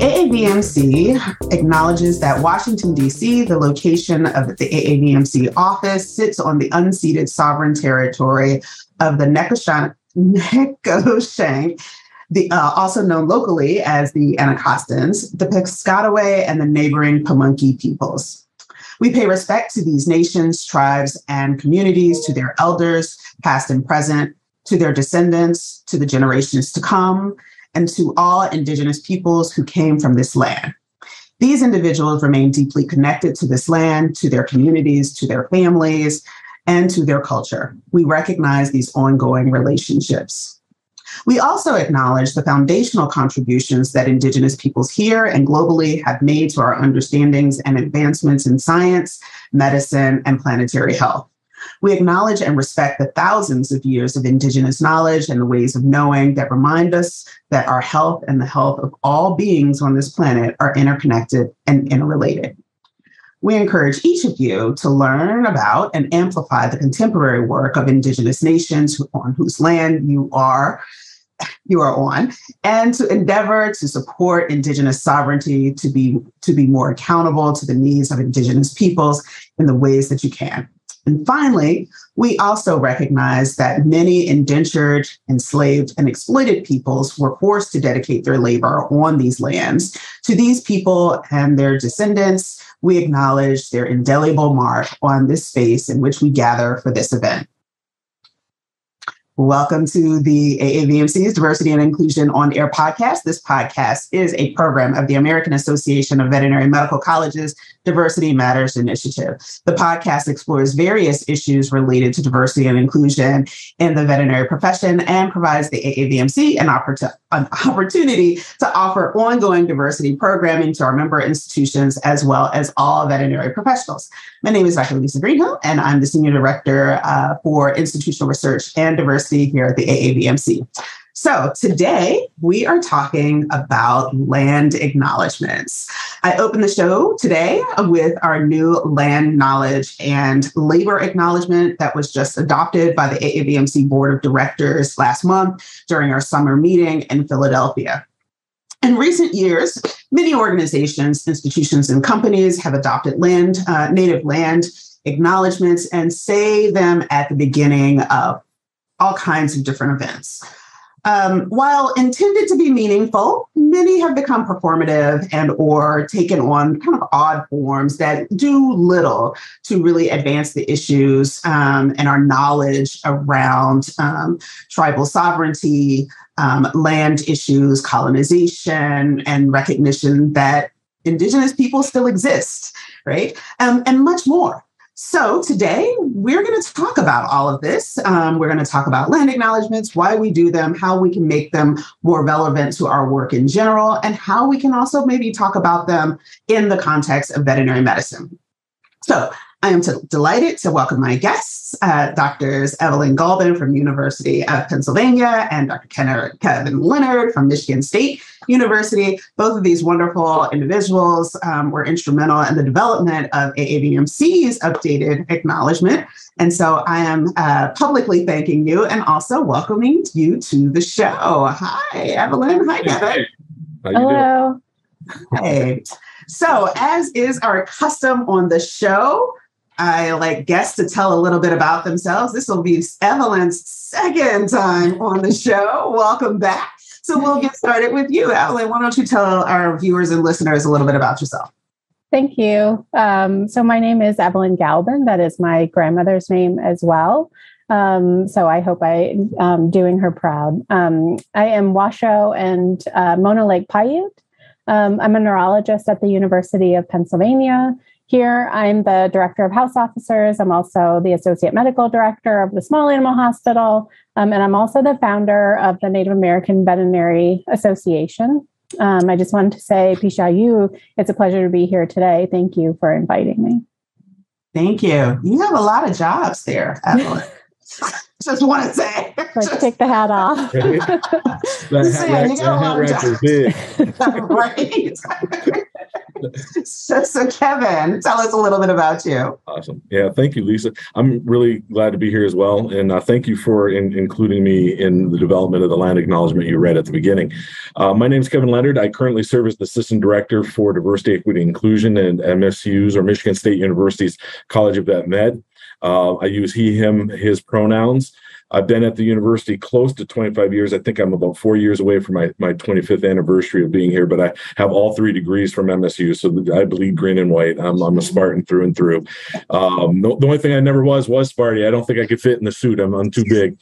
AAVMC acknowledges that Washington, D.C., the location of the AAVMC office, sits on the unceded sovereign territory of the Nacotchtank, the, uh, also known locally as the Anacostans, the Piscataway, and the neighboring Pamunkey peoples. We pay respect to these nations, tribes, and communities, to their elders, past and present, to their descendants, to the generations to come, and to all Indigenous peoples who came from this land. These individuals remain deeply connected to this land, to their communities, to their families, and to their culture. We recognize these ongoing relationships. We also acknowledge the foundational contributions that Indigenous peoples here and globally have made to our understandings and advancements in science, medicine, and planetary health. We acknowledge and respect the thousands of years of Indigenous knowledge and the ways of knowing that remind us that our health and the health of all beings on this planet are interconnected and interrelated. We encourage each of you to learn about and amplify the contemporary work of Indigenous nations on whose land you are you are on and to endeavor to support indigenous sovereignty to be to be more accountable to the needs of indigenous peoples in the ways that you can and finally, we also recognize that many indentured, enslaved, and exploited peoples were forced to dedicate their labor on these lands. To these people and their descendants, we acknowledge their indelible mark on this space in which we gather for this event. Welcome to the AAVMC's Diversity and Inclusion on Air podcast. This podcast is a program of the American Association of Veterinary Medical Colleges Diversity Matters Initiative. The podcast explores various issues related to diversity and inclusion in the veterinary profession and provides the AAVMC an, oppor- an opportunity to offer ongoing diversity programming to our member institutions as well as all veterinary professionals. My name is Dr. Lisa Greenhill, and I'm the Senior Director uh, for Institutional Research and Diversity here at the AAVMC. So today we are talking about land acknowledgements. I open the show today with our new land knowledge and labor acknowledgement that was just adopted by the AAVMC Board of Directors last month during our summer meeting in Philadelphia. In recent years, many organizations, institutions, and companies have adopted land, uh, native land acknowledgements and say them at the beginning of all kinds of different events. Um, while intended to be meaningful, many have become performative and or taken on kind of odd forms that do little to really advance the issues um, and our knowledge around um, tribal sovereignty, um, land issues, colonization, and recognition that Indigenous people still exist, right? Um, and much more. So, today we're going to talk about all of this. Um, we're going to talk about land acknowledgements, why we do them, how we can make them more relevant to our work in general, and how we can also maybe talk about them in the context of veterinary medicine. So, I am t- delighted to welcome my guests, uh, Doctors Evelyn Galban from University of Pennsylvania and Dr. Kenner, Kevin Leonard from Michigan State University. Both of these wonderful individuals um, were instrumental in the development of AAVMC's updated acknowledgement. And so I am uh, publicly thanking you and also welcoming you to the show. Hi, Evelyn. Hi, Kevin. How you Hello. Hey. So, as is our custom on the show, I like guests to tell a little bit about themselves. This will be Evelyn's second time on the show. Welcome back. So we'll get started with you, Evelyn. Why don't you tell our viewers and listeners a little bit about yourself? Thank you. Um, so my name is Evelyn Galban. That is my grandmother's name as well. Um, so I hope I am um, doing her proud. Um, I am Washoe and uh, Mono Lake Paiute. Um, I'm a neurologist at the University of Pennsylvania. Here, I'm the director of house officers. I'm also the associate medical director of the Small Animal Hospital, um, and I'm also the founder of the Native American Veterinary Association. Um, I just wanted to say, Pishayu, it's a pleasure to be here today. Thank you for inviting me. Thank you. You have a lot of jobs there, Evelyn. just want to say. Like, take the hat off. that hat, that hat big. right. so, so, Kevin, tell us a little bit about you. Awesome. Yeah, thank you, Lisa. I'm really glad to be here as well, and uh, thank you for in, including me in the development of the land acknowledgement you read at the beginning. Uh, my name is Kevin Leonard. I currently serve as the assistant director for diversity, equity, inclusion and MSU's or Michigan State University's College of Vet Med. Uh, I use he, him, his pronouns. I've been at the university close to 25 years. I think I'm about four years away from my, my 25th anniversary of being here, but I have all three degrees from MSU. So I bleed green and white. I'm, I'm a Spartan through and through. Um, the, the, only thing I never was was Sparty. I don't think I could fit in the suit. I'm, I'm too big.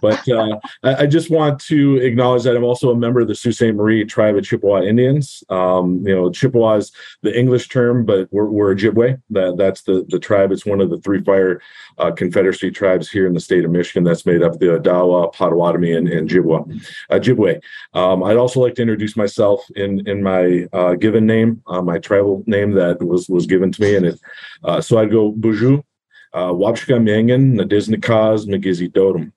But uh, I, I, just want to acknowledge that I'm also a member of the Sault Ste. Marie tribe of Chippewa Indians. Um, you know, Chippewa is the English term, but we're, we're Ojibwe. That, that's the, the tribe. It's one of the three fire uh, Confederacy tribes here in the state of Michigan. That's made up the Odawa, Potawatomi, and, and Ojibwa. Uh, Ojibwe. Um, I'd also like to introduce myself in in my uh, given name, uh, my tribal name that was was given to me, and it, uh, so I'd go Buju, uh, Wapshka Mengen, Nadiznikaz, Magizi Dodum.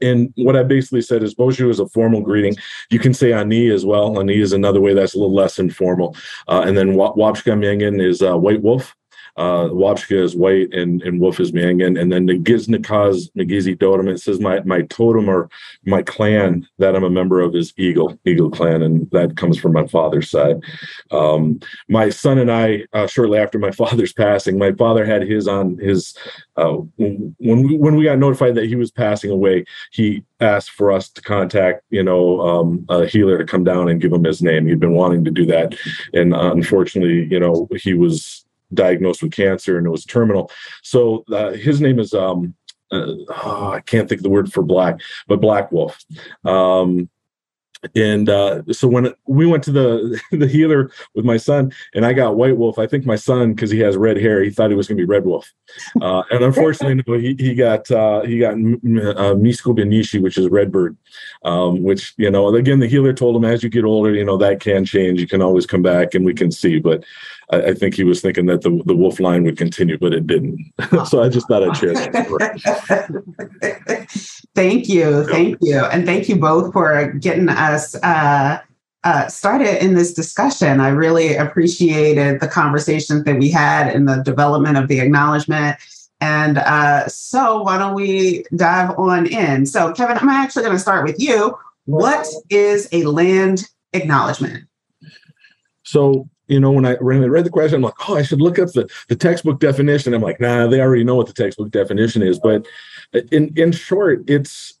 And what I basically said is Bonjour is a formal greeting. You can say Ani as well. Ani is another way that's a little less informal. Uh, and then Wapshka Mengen is uh, White Wolf uh, Wapshka is white and, and Wolf is Mangan. And then the Giznikaz Nagizi totem, it says my, my totem or my clan that I'm a member of is Eagle, Eagle clan. And that comes from my father's side. Um, my son and I, uh, shortly after my father's passing, my father had his on his, uh, when we, when we got notified that he was passing away, he asked for us to contact, you know, um, a healer to come down and give him his name. He'd been wanting to do that. And unfortunately, you know, he was diagnosed with cancer and it was terminal. So uh, his name is um, uh, oh, I can't think of the word for black, but Black Wolf. Um, and uh, so when we went to the the healer with my son and i got white wolf i think my son because he has red hair he thought he was going to be red wolf uh, and unfortunately no, he, he got uh, he got uh, benishi which is redbird um, which you know again the healer told him as you get older you know that can change you can always come back and we can see but i, I think he was thinking that the, the wolf line would continue but it didn't so i just thought i'd share that thank you thank you and thank you both for getting us uh, uh, started in this discussion. I really appreciated the conversations that we had in the development of the acknowledgement. And uh, so, why don't we dive on in? So, Kevin, I'm actually going to start with you. What is a land acknowledgement? So, you know, when I when I read the question, I'm like, oh, I should look up the, the textbook definition. I'm like, nah, they already know what the textbook definition is. But uh, in in short, it's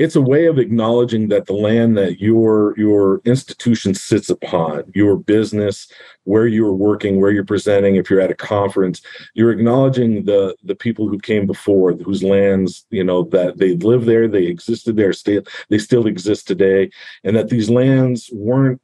it's a way of acknowledging that the land that your your institution sits upon your business where you're working where you're presenting if you're at a conference you're acknowledging the the people who came before whose lands you know that they lived there they existed there still they still exist today and that these lands weren't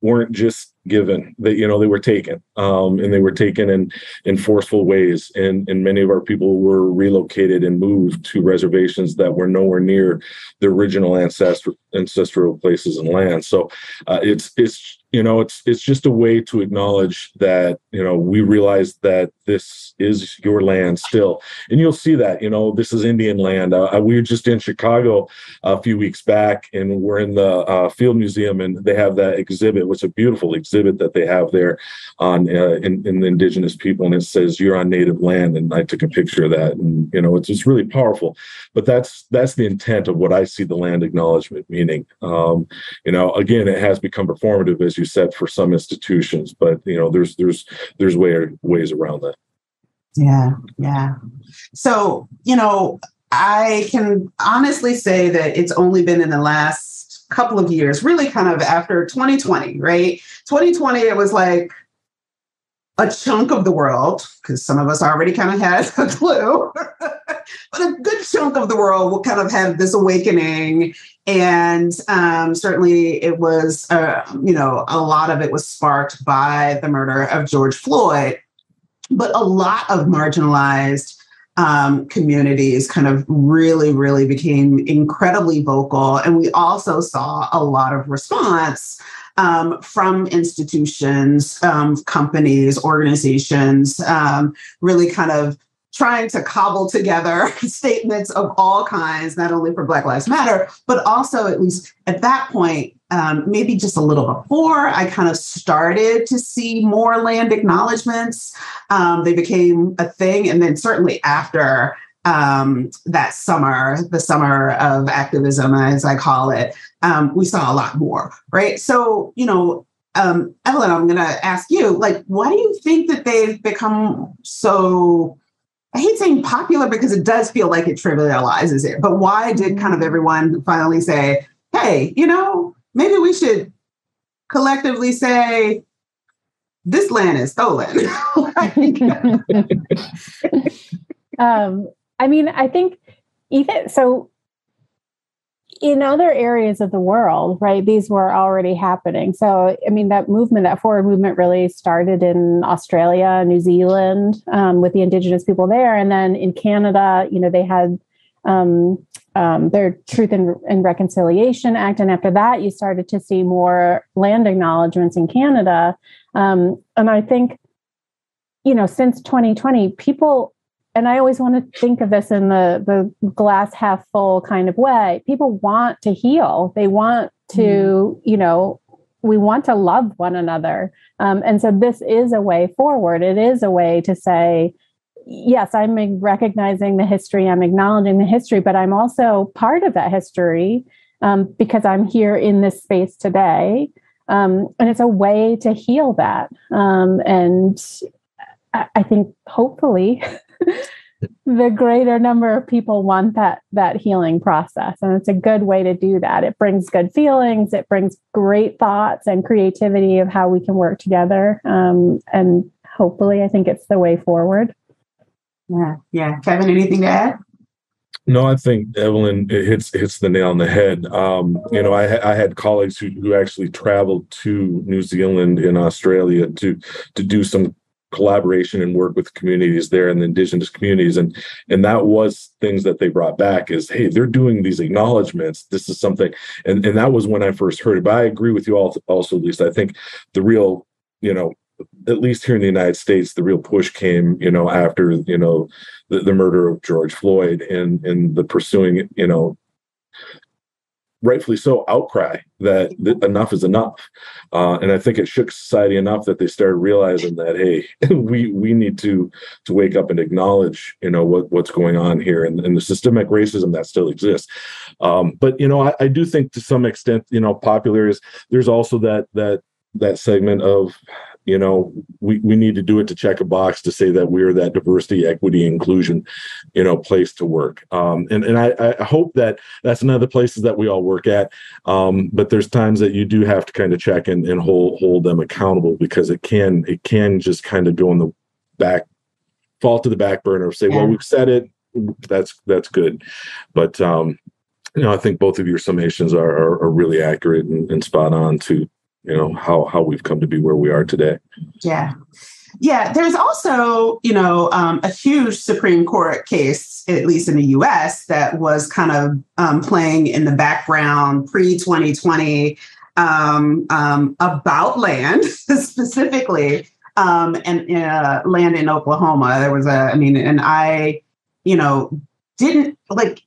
weren't just given that you know they were taken um, and they were taken in in forceful ways. And and many of our people were relocated and moved to reservations that were nowhere near the original ancestral ancestral places and lands. So uh, it's it's you know it's it's just a way to acknowledge that you know we realize that this is your land still. And you'll see that you know this is indian land. Uh, uh we were just in chicago a few weeks back and we're in the uh, field museum and they have that exhibit which is a beautiful exhibit that they have there on uh, in, in, the indigenous people and it says you're on native land and i took a picture of that and you know it's, it's really powerful. But that's that's the intent of what i see the land acknowledgement meaning. Um, you know again it has become performative as you you said for some institutions but you know there's there's there's way, ways around that. Yeah yeah. So you know i can honestly say that it's only been in the last couple of years really kind of after 2020 right? 2020 it was like a chunk of the world, because some of us already kind of had a clue, but a good chunk of the world will kind of have this awakening. And um, certainly it was, uh, you know, a lot of it was sparked by the murder of George Floyd. But a lot of marginalized um, communities kind of really, really became incredibly vocal. And we also saw a lot of response um, from institutions, um, companies, organizations, um, really kind of trying to cobble together statements of all kinds, not only for Black Lives Matter, but also, at least at that point, um, maybe just a little before, I kind of started to see more land acknowledgments. Um, they became a thing. And then certainly after um, that summer, the summer of activism, as I call it, um, we saw a lot more, right? So, you know, um, Evelyn, I'm going to ask you, like, why do you think that they've become so I hate saying popular because it does feel like it trivializes it. But why did kind of everyone finally say, hey, you know, maybe we should collectively say, this land is stolen? um, I mean, I think even so, in other areas of the world, right, these were already happening. So, I mean, that movement, that forward movement really started in Australia, New Zealand, um, with the Indigenous people there. And then in Canada, you know, they had um, um, their Truth and, and, Reconciliation Act. And after that, you started to see more land acknowledgements in Canada. Um, and I think, you know, since 2020, people and I always want to think of this in the the glass half full kind of way. People want to heal. They want to, mm. you know, we want to love one another. Um, and so this is a way forward. It is a way to say, yes, I'm recognizing the history, I'm acknowledging the history, but I'm also part of that history um, because I'm here in this space today. Um, and it's a way to heal that. Um, and I, I think hopefully the greater number of people want that that healing process and it's a good way to do that. It brings good feelings it brings great thoughts and creativity of how we can work together um, and hopefully i think it's the way forward. Yeah yeah. Kevin anything to add? No, I think Evelyn hits hits the nail on the head. Um, you know, I, I had colleagues who, who actually traveled to New Zealand and Australia to to do some collaboration and work with communities there and the indigenous communities. And and that was things that they brought back is hey they're doing these acknowledgments. This is something and and that was when i first heard it. But i agree with you all also Lisa. i think the real you know at least here in the united states the real push came you know after you know the, the murder of george floyd and and the pursuing you know rightfully so outcry that, that enough is enough. Uh, and i think it shook society enough that they started realizing that hey we we need to to wake up and acknowledge you know what what's going on here and, and the systemic racism that still exists. Um, but you know I, I do think to some extent you know popular is there's also that that that segment of you know we, we need to do it to check a box to say that we're that diversity equity inclusion you know place to work. Um, and and I, I hope that that's another places that we all work at. Um, but there's times that you do have to kind of check and, and hold hold them accountable because it can it can just kind of go in the back fall to the back burner say yeah. well we've said it. That's that's good. But um you know i think both of your summations are are, are really accurate and, and spot on to you know how how we've come to be where we are today. Yeah. Yeah there's also you know um, a huge supreme court case at least in the us that was kind of um, playing in the background pre-2020 um, um, about land specifically um, and uh, land in oklahoma. There was a i mean and i you know didn't like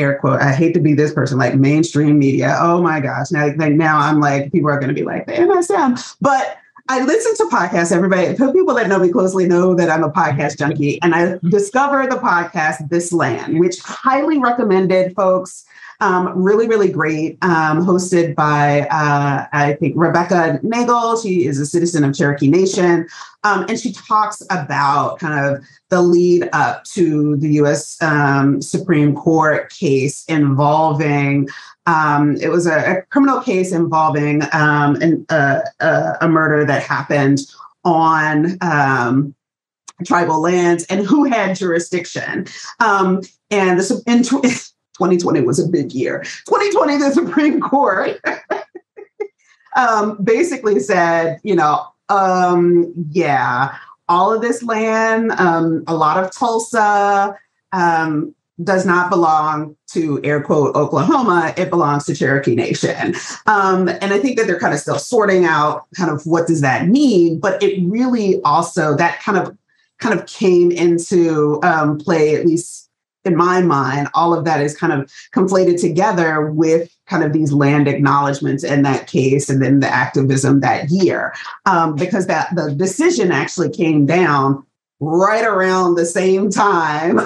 air quote, I hate to be this person, like mainstream media. Oh my gosh. Now, like, now I'm like, people are going to be like, the MSM. But I listen to podcasts. Everybody, people that know me closely know that I'm a podcast junkie. And I discovered the podcast This Land, which highly recommended folks. Um, really, really great. Um, hosted by, uh, I think, Rebecca Nagle. She is a citizen of Cherokee Nation. Um, and she talks about kind of the lead up to the US um, Supreme Court case involving, um, it was a, a, criminal case involving um, an, uh, uh, a murder that happened on tribal lands and who had jurisdiction. Um, and the, in, 2020 was a big year. 2020, the Supreme Court um, basically said, you know, um, yeah, all of this land, um, a lot of Tulsa, um, does not belong to air quote Oklahoma. It belongs to Cherokee Nation. Um, and I think that they're kind of still sorting out kind of what does that mean. But it really also that kind of kind of came into um, play, at least in my mind, all of that is kind of conflated together with kind of these land acknowledgments in that case and then the activism that year. Um, because that the decision actually came down right around the same time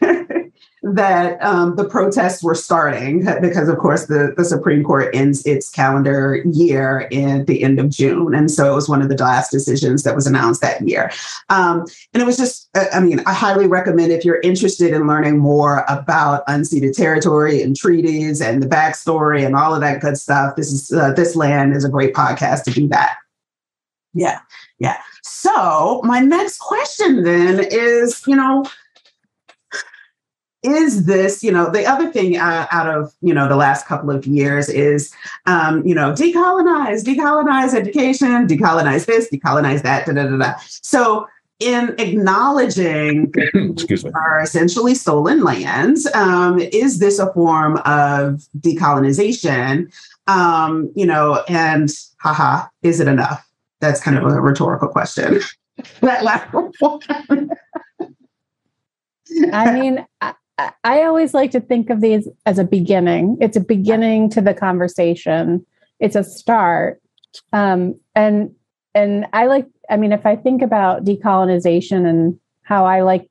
that um, the protests were starting because, of course, the, the Supreme Court ends its calendar year in the end of June. And so it was one of the last decisions that was announced that year. Um, and it was just, uh, I mean, I highly recommend if you're interested in learning more about unceded territory and treaties and the backstory and all of that good stuff, this is uh, This Land is a great podcast to do that. Yeah, yeah. So my next question then is, you know, is this you know the other thing uh, out of you know the last couple of years is um, you know decolonize decolonize education decolonize this decolonize that da, da, da, da. so in acknowledging Excuse me. are essentially stolen lands um, is this a form of decolonization um, you know and haha is it enough that's kind of a rhetorical question that last one I mean, I, I always like to think of these as a beginning. It's a beginning to the conversation. It's a start. Um, and and I like, I mean, if I think about decolonization and how I like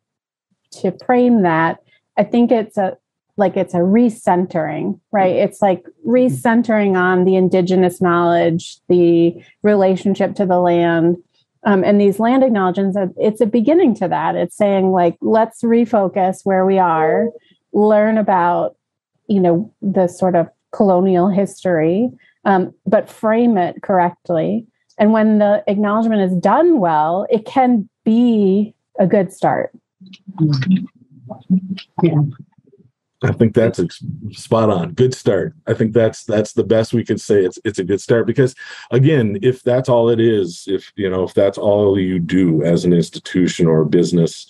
to frame that, I think it's a like it's a recentering, right? It's like recentering on the indigenous knowledge, the relationship to the land, um, and these land acknowledgements, it's a beginning to that. It's saying, like, let's refocus where we are, learn about, you know, the sort of colonial history, um, but frame it correctly. And when the acknowledgement is done well, it can be a good start. Yeah. I think that's spot on. Good start. I think that's that's the best we can say. It's it's a good start because again, if that's all it is, if you know, if that's all you do as an institution or a business,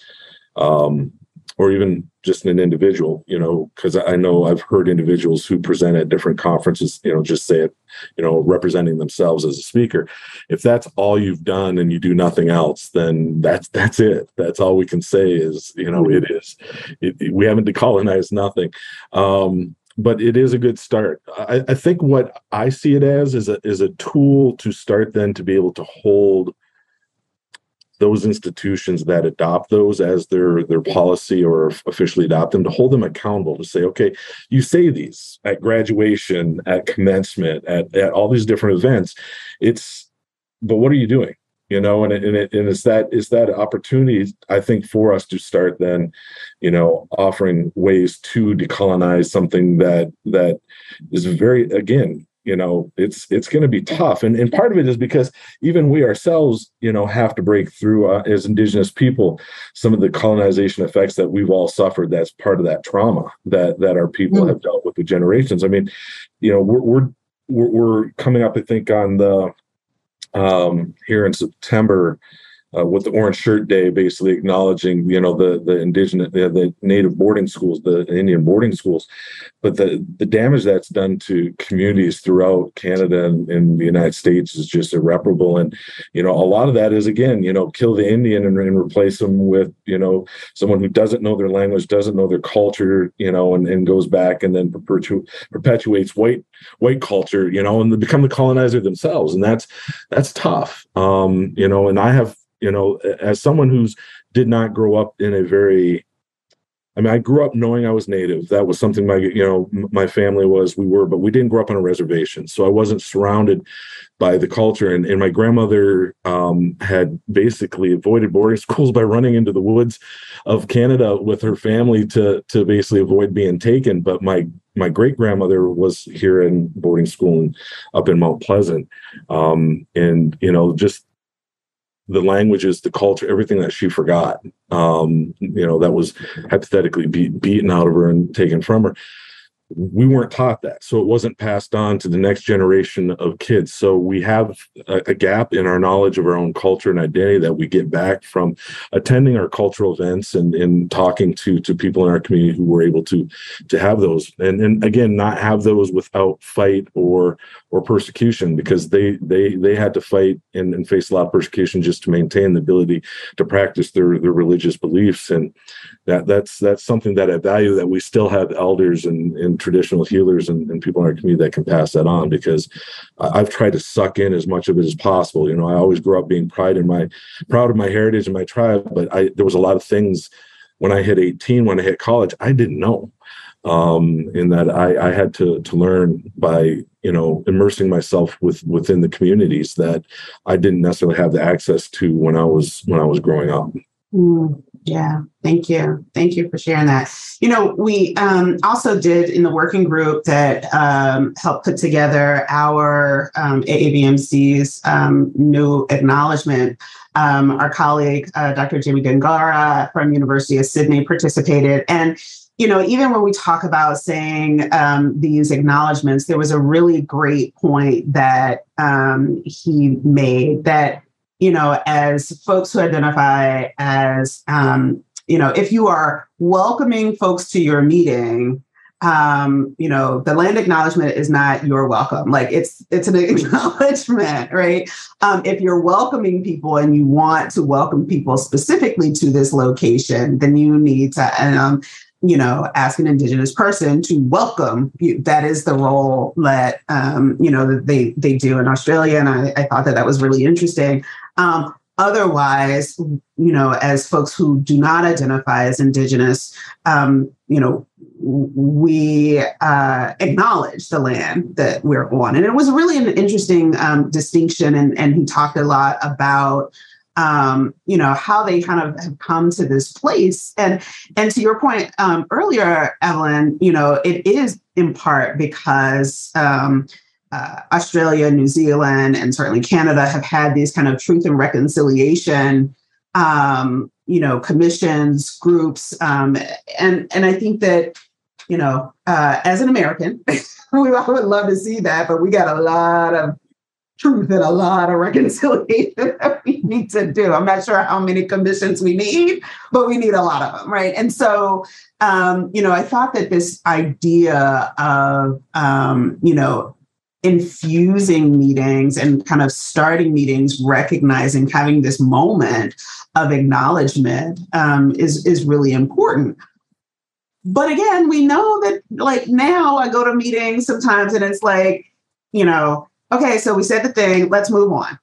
um, or even just an individual, you know, because I know I've heard individuals who present at different conferences, you know, just say it, you know, representing themselves as a speaker. If that's all you've done and you do nothing else, then that's that's it. That's all we can say is, you know, it is. It, we haven't decolonized nothing. Um, but it is a good start. I, I think what I see it as is a is a tool to start then to be able to hold those institutions that adopt those as their their policy or officially adopt them to hold them accountable to say okay you say these at graduation at commencement at, at all these different events. It's but what are you doing? You know and, it, and, it, and it's that it's that opportunity i think for us to start then you know offering ways to decolonize something that that is very again you know it's it's going to be tough and and part of it is because even we ourselves you know have to break through uh, as indigenous people some of the colonization effects that we've all suffered that's part of that trauma that that our people mm. have dealt with for generations i mean you know we're, we're we're coming up i think on the um here in september uh, with the Orange Shirt Day, basically acknowledging you know the the indigenous the, the native boarding schools, the Indian boarding schools, but the the damage that's done to communities throughout Canada and, and, the United States is just irreparable. And you know a lot of that is again you know kill the Indian and, and replace them with you know someone who doesn't know their language, doesn't know their culture, you know, and, and goes back and then perpetu- perpetuates white white culture, you know, and become the colonizer themselves, and that's that's tough. Um, you know, and I have you know as someone who's did not grow up in a very I mean, I grew up knowing I was native. That was something my, you know, my family was, we were, but we didn't grow up on a reservation. So I wasn't surrounded by the culture. And, and my grandmother um, had basically avoided boarding schools by running into the woods of Canada with her family to, to basically avoid being taken. But my, my great grandmother was here in boarding school and up in Mount Pleasant. Um, and, you know, just the languages, the culture, everything that she forgot, um, you know, that was hypothetically be, beaten out of her and taken from her. we weren't taught that so it wasn't passed on to the next generation of kids so we have a, a, gap in our knowledge of our own culture and identity that we get back from attending our cultural events and, and talking to to people in our community who were able to to have those and and again not have those without fight or or persecution because they they they had to fight and, and face a lot of persecution just to maintain the ability to practice their their religious beliefs and that that's that's something that I value that we still have elders and, and traditional healers and, and people in our community that can pass that on because I've tried to suck in as much of it as possible. You know, I always grew up being pride in my proud of my heritage and my tribe, but I there was a lot of things when I hit 18, when I hit college, I didn't know. Um, in that I, I had to to learn by you know immersing myself with within the communities that I didn't necessarily have the access to when I was when I was growing up. Mm, yeah, thank you. Thank you for sharing that. You know, we um, also did in the working group that um, helped put together our um, AAVMC's um, new acknowledgement. Um, our colleague, uh, Dr. Jimmy Gongora from University of Sydney participated. And you know, even when we talk about saying um, these acknowledgments, there was a really great point that he made that you know, as folks who identify as, um, you know, if you are welcoming folks to your meeting, um, you know, the land acknowledgement is not your welcome. Like it's it's an acknowledgement, right? Um, if you're welcoming people and you want to welcome people specifically to this location, then you need to um, you know, ask an indigenous person to welcome you. That is the role that um, you know they they do in Australia, and I, I thought that that was really interesting. Um, otherwise, you know, as folks who do not identify as Indigenous, um, you know, we uh, acknowledge the land that we're on. And it was really an interesting um, distinction. And, and he talked a lot about um, you know how they kind of have come to this place. And and to your point um, earlier evelyn you know it is in part because um, uh, Australia, New Zealand, and certainly Canada have had these kind of truth and reconciliation, um, you know, commissions, groups, um, and and I think that you know, uh, as an American, we all would love to see that, but we got a lot of truth and a lot of reconciliation that we need to do. I'm not sure how many commissions we need, but we need a lot of them, right? And so, um, you know, I thought that this idea of, um, you know, infusing meetings and kind of starting meetings recognizing having this moment of acknowledgement um, is is really important but again we know that like now i go to meetings sometimes and it's like you know okay so we said the thing let's move on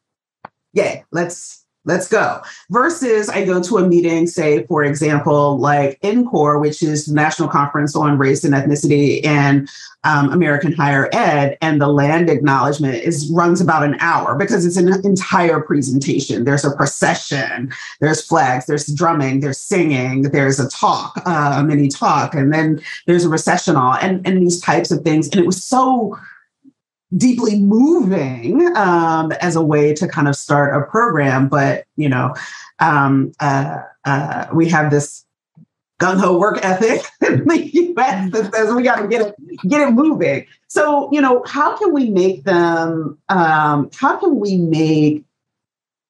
yeah let's let's go. Versus I go to a meeting, say, for example, like NCORE, which is the National Conference on Race and Ethnicity and um, American Higher Ed, and the land acknowledgement is runs about an hour because it's an entire presentation. There's a procession, there's flags, there's drumming, there's singing, there's a talk, uh, a mini talk, and then there's a recessional and, and these types of things. And it was so deeply moving um, as a way to kind of start a program. But you know, um, uh, uh, we have this gung ho work ethic in the U.S. that says we got to get it get it moving. So you know, how can we make them? Um, how can we make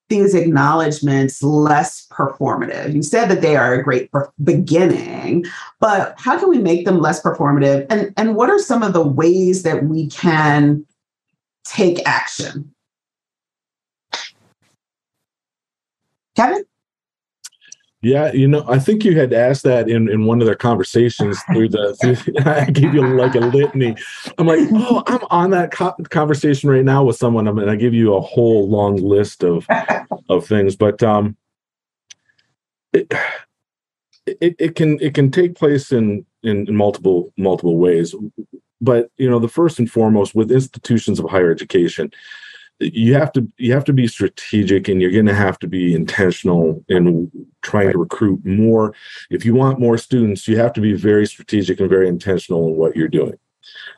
these acknowledgments less performative. You said that they are a great beginning, but how can we make them less performative? And, and what are some of the ways that we can take action? Kevin? Yeah, you know, I think you had asked that in, in one of their conversations through the. Through, I gave you like a litany. I'm like, oh, I'm on that co- conversation right now with someone. I mean, I give you a whole long list of of things, but um, it, it it can it can take place in, in in multiple multiple ways. But you know, the first and foremost with institutions of higher education, you have to you have to be strategic and you're going to have to be intentional in trying to recruit more. If you want more students you have to be very strategic and very intentional in what you're doing.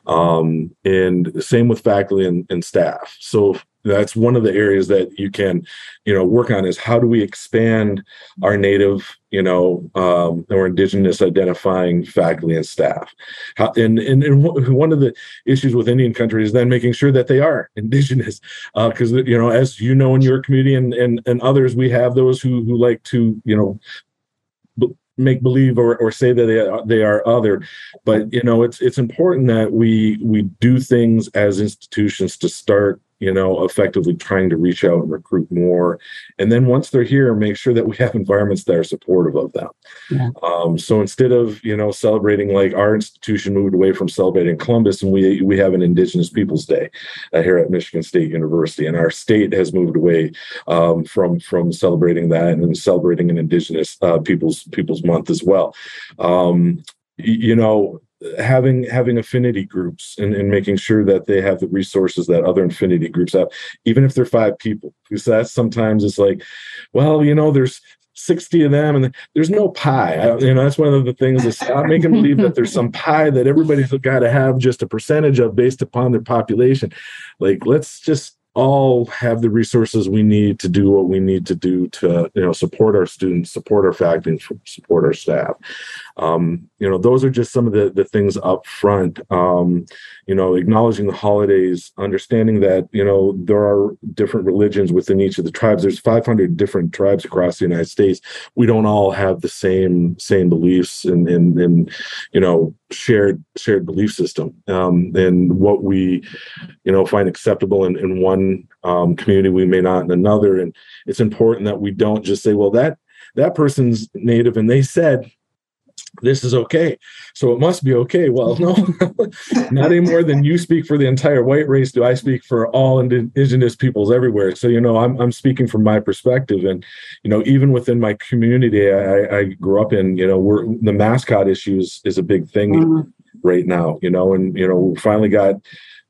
Um, and same with faculty and, and staff. So that's one of the areas that you can you know work on is how do we expand our native you know um, or indigenous identifying faculty and staff? How, and, and, and one of the issues with indian country is then making sure that they are indigenous because uh, you know as you know in your community and, and and others we have those who who like to you know make believe or, or say that they are, they are other. But you know it's it's important that we we do things as institutions to start you know, effectively trying to reach out and recruit more. And then once they're here, make sure that we have environments that are supportive of them. Yeah. Um, so instead of, you know, celebrating like our institution moved away from celebrating Columbus and we we have an Indigenous Peoples Day uh, here at Michigan State University, and our state has moved away um, from from celebrating that and celebrating an Indigenous uh, Peoples Peoples Month as well. Um, you know having having affinity groups and, and making sure that they have the resources that other affinity groups have even if they're five people. Because that's sometimes it's like well you know there's 60 of them and there's no pie. I, you know that's one of the things is stop making believe that there's some pie that everybody's got to have just a percentage of based upon their population. Like let's just all have the resources we need to do what we need to do to you know support our students support our faculty support our staff. Um, you know those are just some of the the things up front. Um, you know acknowledging the holidays understanding that you know there are different religions within each of the tribes. There's 500 different tribes across the united states. We don't all have the same same beliefs and and, and you know shared shared belief system. Um, and what we you know find acceptable in, in one um, community we may not in another. And it's important that we don't just say well that that person's native and they said this is okay. So it must be okay. Well no not any more than you speak for the entire white race. Do i speak for all indigenous peoples everywhere? So you know i'm, I'm speaking from my perspective. And you know even within my community i, I grew up in you know we're the mascot issues is a big thing mm-hmm. right now you know and you know we finally got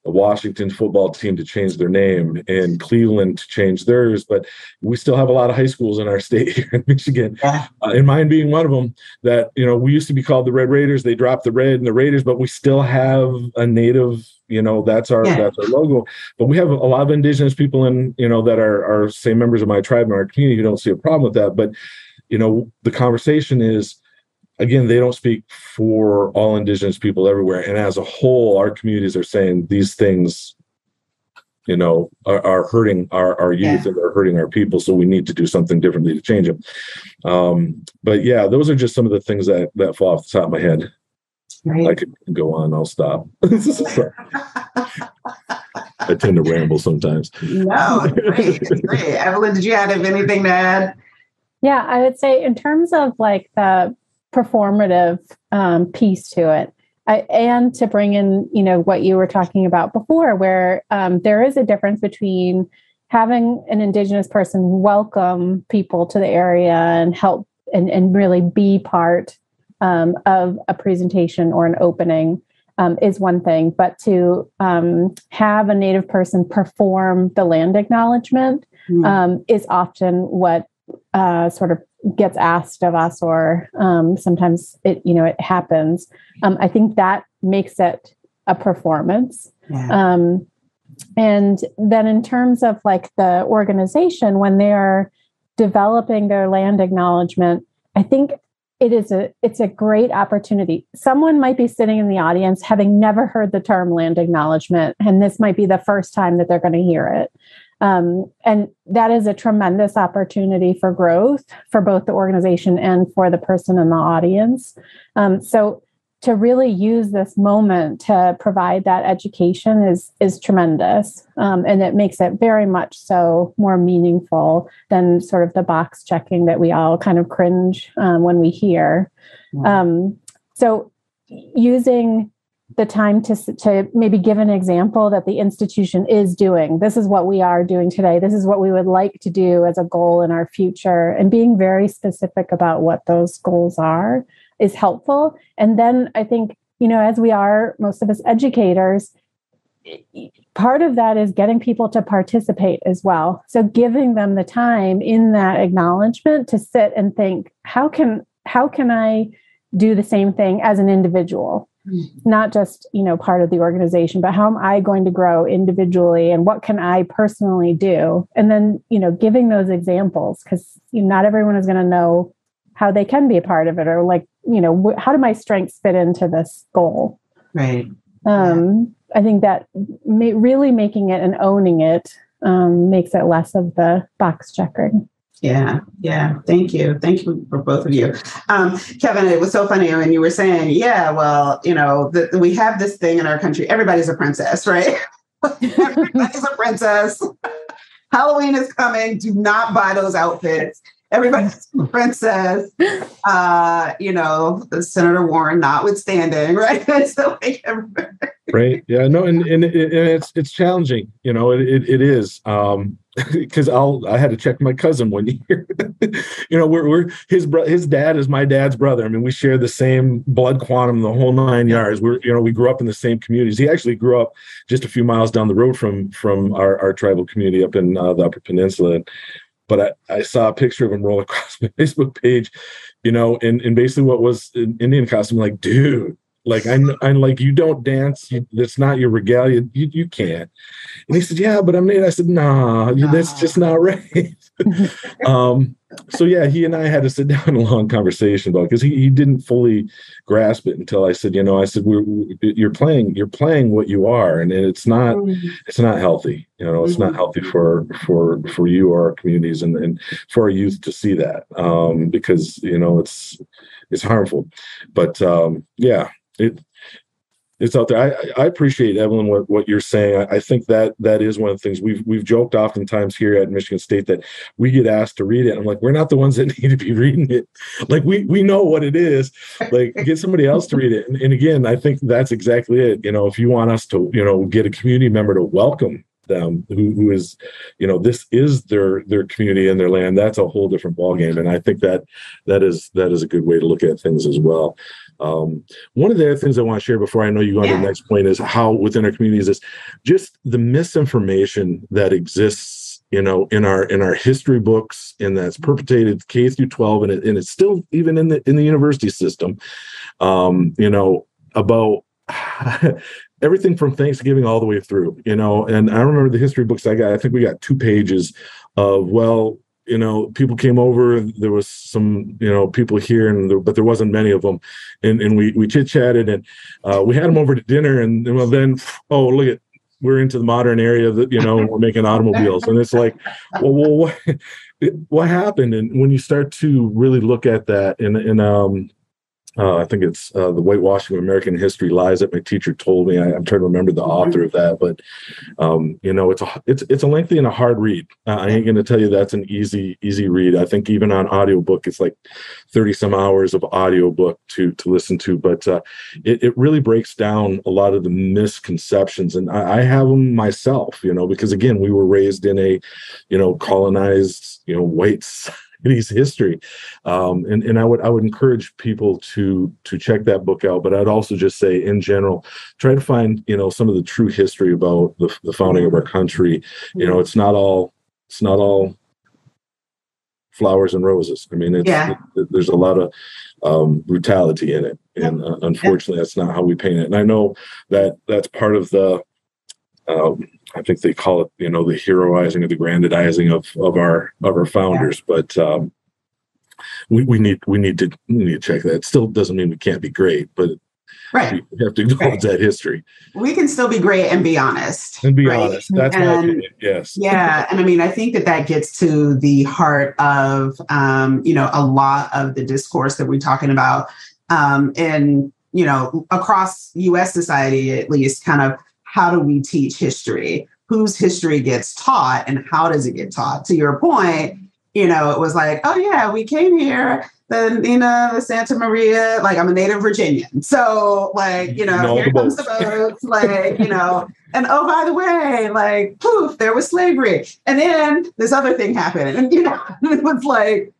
a Washington football team to change their name and Cleveland to change theirs, but we still have a lot of high schools in our state here in Michigan, yeah. uh, and mine being one of them. That you know we used to be called the Red Raiders. They dropped the red and the Raiders, but we still have a native. You know that's our yeah. that's our logo. But we have a lot of indigenous people in you know that are are say members of my tribe and our community who don't see a problem with that. But you know the conversation is again, they don't speak for all indigenous people everywhere. And as a whole, our communities are saying these things, you know, are, are hurting our, our youth yeah. and they're hurting our people. So we need to do something differently to change them. Um, but yeah, those are just some of the things that, that fall off the top of my head. Right. I could go on, I'll stop. I tend to ramble sometimes. No, great, great. Evelyn, did you have anything to add? Yeah, I would say in terms of like the performative um, piece to it. I, and to bring in, you know, what you were talking about before, where um, there is a difference between having an Indigenous person welcome people to the area and help and, and really be part um, of a presentation or an opening um, is one thing, but to um, have a Native person perform the land acknowledgement mm. is often what uh, sort of gets asked of us or um, sometimes it you know it happens. Um, i think that makes it a performance. Yeah. um, and then in terms of like the organization when they're developing their land acknowledgement i think it is a it's a great opportunity. Someone might be sitting in the audience having never heard the term land acknowledgement and this might be the first time that they're going to hear it um, and that is a tremendous opportunity for growth for both the organization and for the person in the audience. Um, so to really use this moment to provide that education is is tremendous. Um, and it makes it very much so more meaningful than sort of the box checking that we all kind of cringe um, when we hear. Um, so using the time to, to maybe give an example that the institution is doing. This is what we are doing today. This is what we would like to do as a goal in our future. And being very specific about what those goals are is helpful. And then I think, you know, as we are, most of us educators, part of that is getting people to participate as well. So giving them the time in that acknowledgement to sit and think, how can how can I do the same thing as an individual? Not just you know part of the organization but how am i going to grow individually and what can i personally do? And then you know giving those examples because you know, not everyone is going to know how they can be a part of it or like you know wh- how do my strengths fit into this goal? Right. Um i think that ma- really making it and owning it um, makes it less of the box checking yeah, yeah. Thank you. Thank you for both of you. Um, Kevin, it was so funny when you were saying, yeah, well, you know, the, we have this thing in our country. Everybody's a princess, right? Everybody's a princess. Halloween is coming. Do not buy those outfits. Everybody's a princess. Uh, you know, Senator Warren notwithstanding, right? so like right. Yeah. No, and, and, and it's it's challenging. You know, it, it, it is. Um, because I'll I had to check my cousin one year. you know, we're we're his bro- his dad is my dad's brother. I mean, we share the same blood quantum, the whole nine yards. We're you know we grew up in the same communities. He actually grew up just a few miles down the road from from our, our tribal community up in uh, the Upper Peninsula. But I, I saw a picture of him roll across my Facebook page, you know, in, in basically what was an Indian costume. Like, dude, like I'm, I'm like, you don't dance. You, that's not your regalia. You, you can't. And he said, yeah, but I'm Native. I said, nah, that's just not right. um, so yeah, he and I had to sit down and a long conversation about because he, he didn't fully grasp it until I said, you know, I said, we're, we, you're playing, you're playing what you are, and it's not, mm-hmm. it's not healthy. You know, it's mm-hmm. not healthy for for for you or our communities and, and for our youth to see that um, because you know it's it's harmful. But um, yeah, it it's out there. I, I appreciate Evelyn what, what you're saying. I, I, think that that is one of the things we've we've joked oftentimes here at Michigan State that we get asked to read it. I'm like, we're not the ones that need to be reading it. Like we we know what it is. Like get somebody else to read it. And, and again, I think that's exactly it. You know, if you want us to, you know, get a community member to welcome them who, who is you know this is their their community and their land that's a whole different ballgame. And i think that that is that is a good way to look at things as well. Um, one of the other things I want to share before I know you go on yeah. to the next point is how within our communities is just the misinformation that exists, you know, in our in our history books and that's perpetrated K through 12 and, it, and it's still even in the in the university system, um, you know, about everything from Thanksgiving all the way through, you know, and I remember the history books I got, I think we got two pages of, well, you know people came over there was some you know people here and there, but there wasn't many of them. And and we we chit chatted and uh, we had them over to dinner and, well then oh look at we're into the modern area that you know we're making automobiles. And it's like well, well what what happened? And when you start to really look at that and and um uh, I think it's uh, the whitewashing of American history lies that my teacher told me. I, am trying to remember the author of that, but um, you know, it's a it's it's a lengthy and a hard read. Uh, I ain't going to tell you that's an easy easy read. I think even on audiobook, it's like thirty some hours of audiobook to to listen to, but uh, it it really breaks down a lot of the misconceptions, and I, I have them myself. You know, because again, we were raised in a you know colonized you know whites City's history. Um, and, and I would I would encourage people to to check that book out. But I'd also just say in general, try to find you know some of the true history about the, the founding of our country. You know, it's not all it's not all flowers and roses. I mean, yeah. it, there's a lot of um, brutality in it, and uh, unfortunately, that's not how we paint it. And I know that that's part of the um, I think they call it, you know, the heroizing or the grandizing of of our of our founders. Yeah. But um, we we need we need to we need to check that. It still doesn't mean we can't be great, but right, we have to acknowledge right. that history. We can still be great and be honest. And be right? honest. That's and, my opinion. Yes. Yeah, and I mean, I think that that gets to the heart of um, you know a lot of the discourse that we're talking about um, in you know across U.S. society, at least, kind of how do we teach history? Whose history gets taught and how does it get taught? To your point, you know, it was like, oh yeah, we came here, then you know, the Santa Maria, like I'm a native Virginian. So like, you know, here the comes the boats, like, you know, and oh, by the way, like poof, there was slavery. And then this other thing happened. And you know, it was like,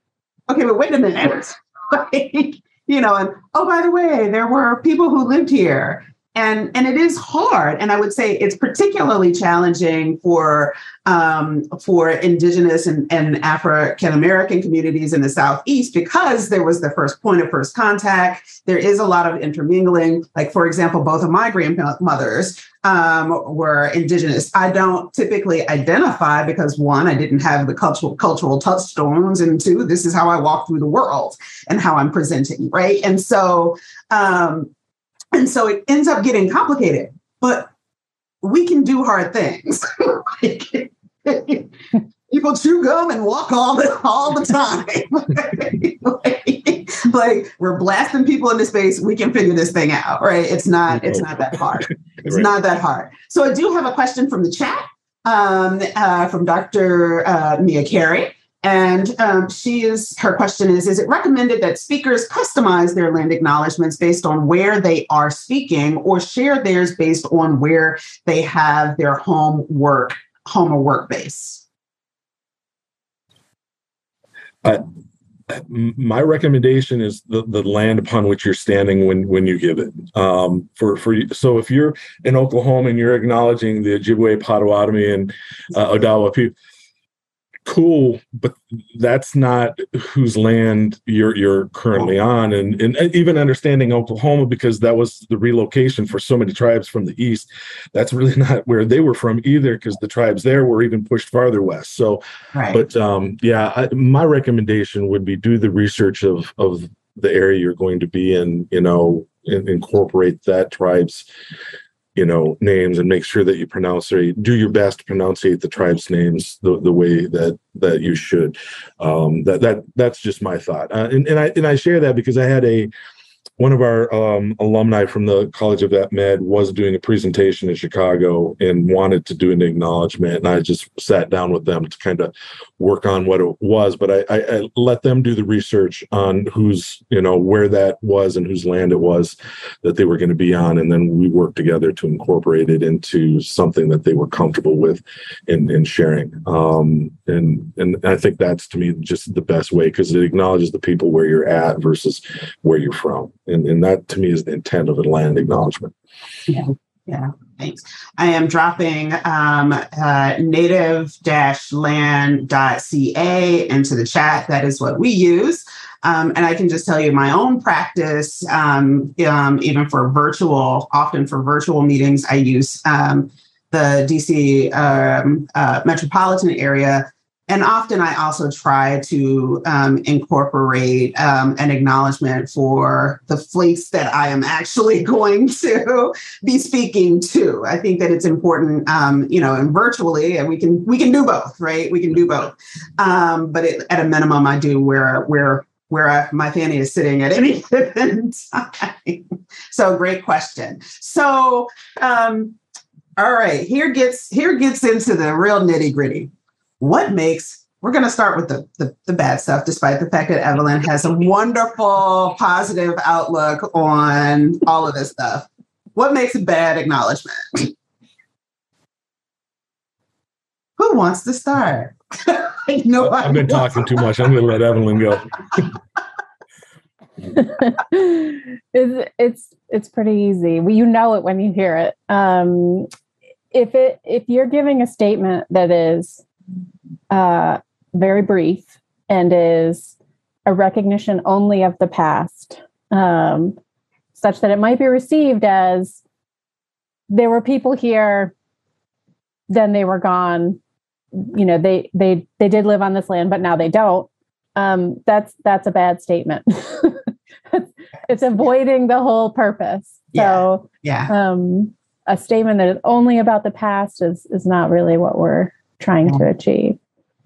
okay, but wait a minute. like, you know, and oh, by the way, there were people who lived here and and it is hard. And i would say it's particularly challenging for um, for indigenous and, and african american communities in the southeast because there was the first point of first contact. There is a lot of intermingling. Like for example both of my grandmothers um, were indigenous. I don't typically identify because one i didn't have the cultural cultural touchstones and two this is how i walk through the world and how i'm presenting right? And so um, and so it ends up getting complicated, but we can do hard things. People chew gum and walk all the all the time. like, like, we're blasting people into space. We can figure this thing out, right? It's not it's not that hard. It's right. not that hard. So I do have a question from the chat um, uh, from Dr. Uh, Mia Carey. And um, she is, her question is Is it recommended that speakers customize their land acknowledgments based on where they are speaking or share theirs based on where they have their home work, home or work base? Uh, my recommendation is the, the land upon which you're standing when when you give it. Um, for for so if you're in Oklahoma and you're acknowledging the Ojibwe, Potawatomi, and uh, Odawa people, cool but that's not whose land you're you're currently on and, and even understanding oklahoma because that was the relocation for so many tribes from the east that's really not where they were from either because the tribes there were even pushed farther west so right. but um yeah I, my recommendation would be do the research of of the area you're going to be in you know incorporate that tribe's you know names and make sure that you pronounce do your best to pronunciate the tribe's names the, the way that that you should. Um that that that's just my thought. Uh, and, and i and i share that because i had a one of our um, alumni from the College of Vet Med was doing a presentation in Chicago and wanted to do an acknowledgement. And I just sat down with them to kind of work on what it was. But I, I, I, let them do the research on who's, you know, where that was and whose land it was that they were going to be on. And then we worked together to incorporate it into something that they were comfortable with in, in sharing. Um, and, and I think that's to me just the best way because it acknowledges the people where you're at versus where you're from and, and that to me is the intent of a land acknowledgement. Yeah yeah thanks. I am dropping um, uh, native-land.ca into the chat. That is what we use. Um, and I can just tell you my own practice, um, um, even for virtual, often for virtual meetings, I use um, the DC um, uh, metropolitan area and often I also try to um, incorporate um, an acknowledgement for the fleets that I am actually going to be speaking to. I think that it's important, um, you know, and virtually, and we can we can do both, right? We can do both, um, but it, at a minimum, I do where where where I, my fanny is sitting at any given time. So, great question. So, um, all right, here gets here gets into the real nitty gritty what makes we're going to start with the, the, the bad stuff, despite the fact that Evelyn has a wonderful, positive outlook on all of this stuff. What makes a bad acknowledgement? Who wants to start? no, I've been talking too much. I'm going to let Evelyn go. it's it's it's pretty easy. You know it when you hear it. Um, if it if you're giving a statement that is uh, very brief and is a recognition only of the past, um, such that it might be received as there were people here, then they were gone. You know, they they they did live on this land, but now they don't. Um, that's that's a bad statement. it's, it's avoiding the whole purpose. So yeah, yeah. Um, a statement that is only about the past is is not really what we're trying yeah. to achieve.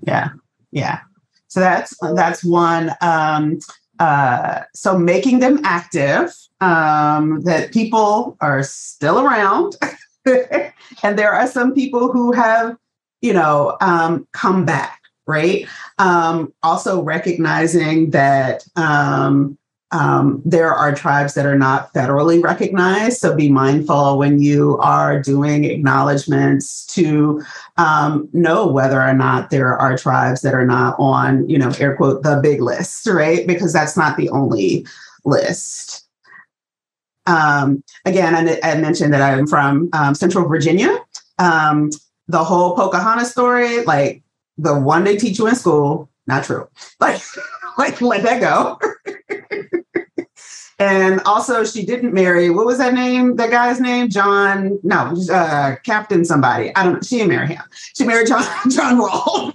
Yeah, yeah. So that's that's one. Um, uh, so making them active, um, that people are still around, and there are some people who have, you know, um, come back. Right. Um, also recognizing that um, um, there are tribes that are not federally recognized. So be mindful when you are doing acknowledgments to um, know whether or not there are tribes that are not on, you know, air quote, the big list, right? Because that's not the only list. Um, again, I, I, mentioned that I'm from um, Central Virginia. Um, the whole Pocahontas story, like the one they teach you in school, not true. Like, like let that go. and also, she didn't marry. What was that name? That guy's name? John? No, uh, Captain somebody. I don't. know. She didn't marry him. She married John John Rolfe.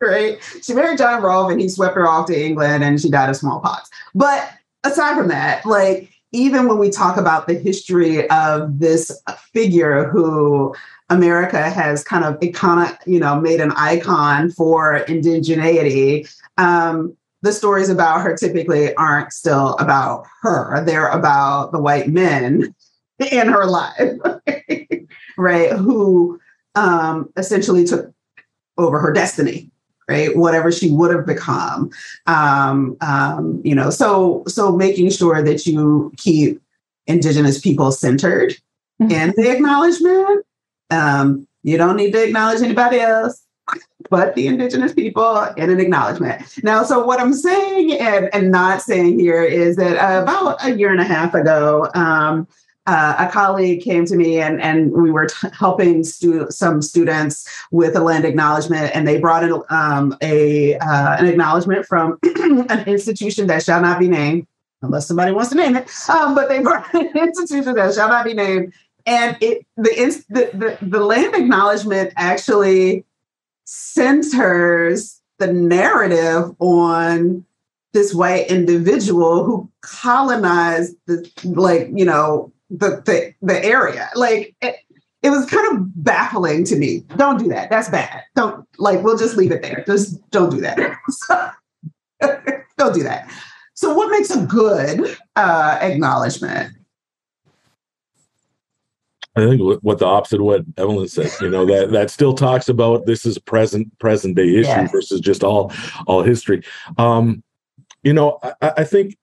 right? She married John Rolfe, and he swept her off to England, and she died of smallpox. But aside from that, like even when we talk about the history of this figure who America has kind of icon, you know, made an icon for indigeneity. Um, the stories about her typically aren't still about her. They're about the white men in her life, right? Who um, essentially took over her destiny, right? Whatever she would have become. Um, um, you know, so so making sure that you keep indigenous people centered mm-hmm. in the acknowledgement um, you don't need to acknowledge anybody else but the indigenous people in an acknowledgement. Now, so what I'm saying and, and not saying here is that uh, about a year and a half ago, um, uh, a colleague came to me and, and we were t- helping stu- some students with a land acknowledgement, and they brought in um, a uh, an acknowledgement from an institution that shall not be named, unless somebody wants to name it. Um, but they brought an institution that shall not be named and it the, the the the land acknowledgement actually centers the narrative on this white individual who colonized the like you know the the, the area. Like it, it was kind of baffling to me. Don't do that. That's bad. Don't like we'll just leave it there. Just don't do that. Don't do that. So what makes a good uh, acknowledgement I think what the opposite of what Evelyn said, you know, that that still talks about this is present present day issue yes. versus just all all history. Um, you know, I, I think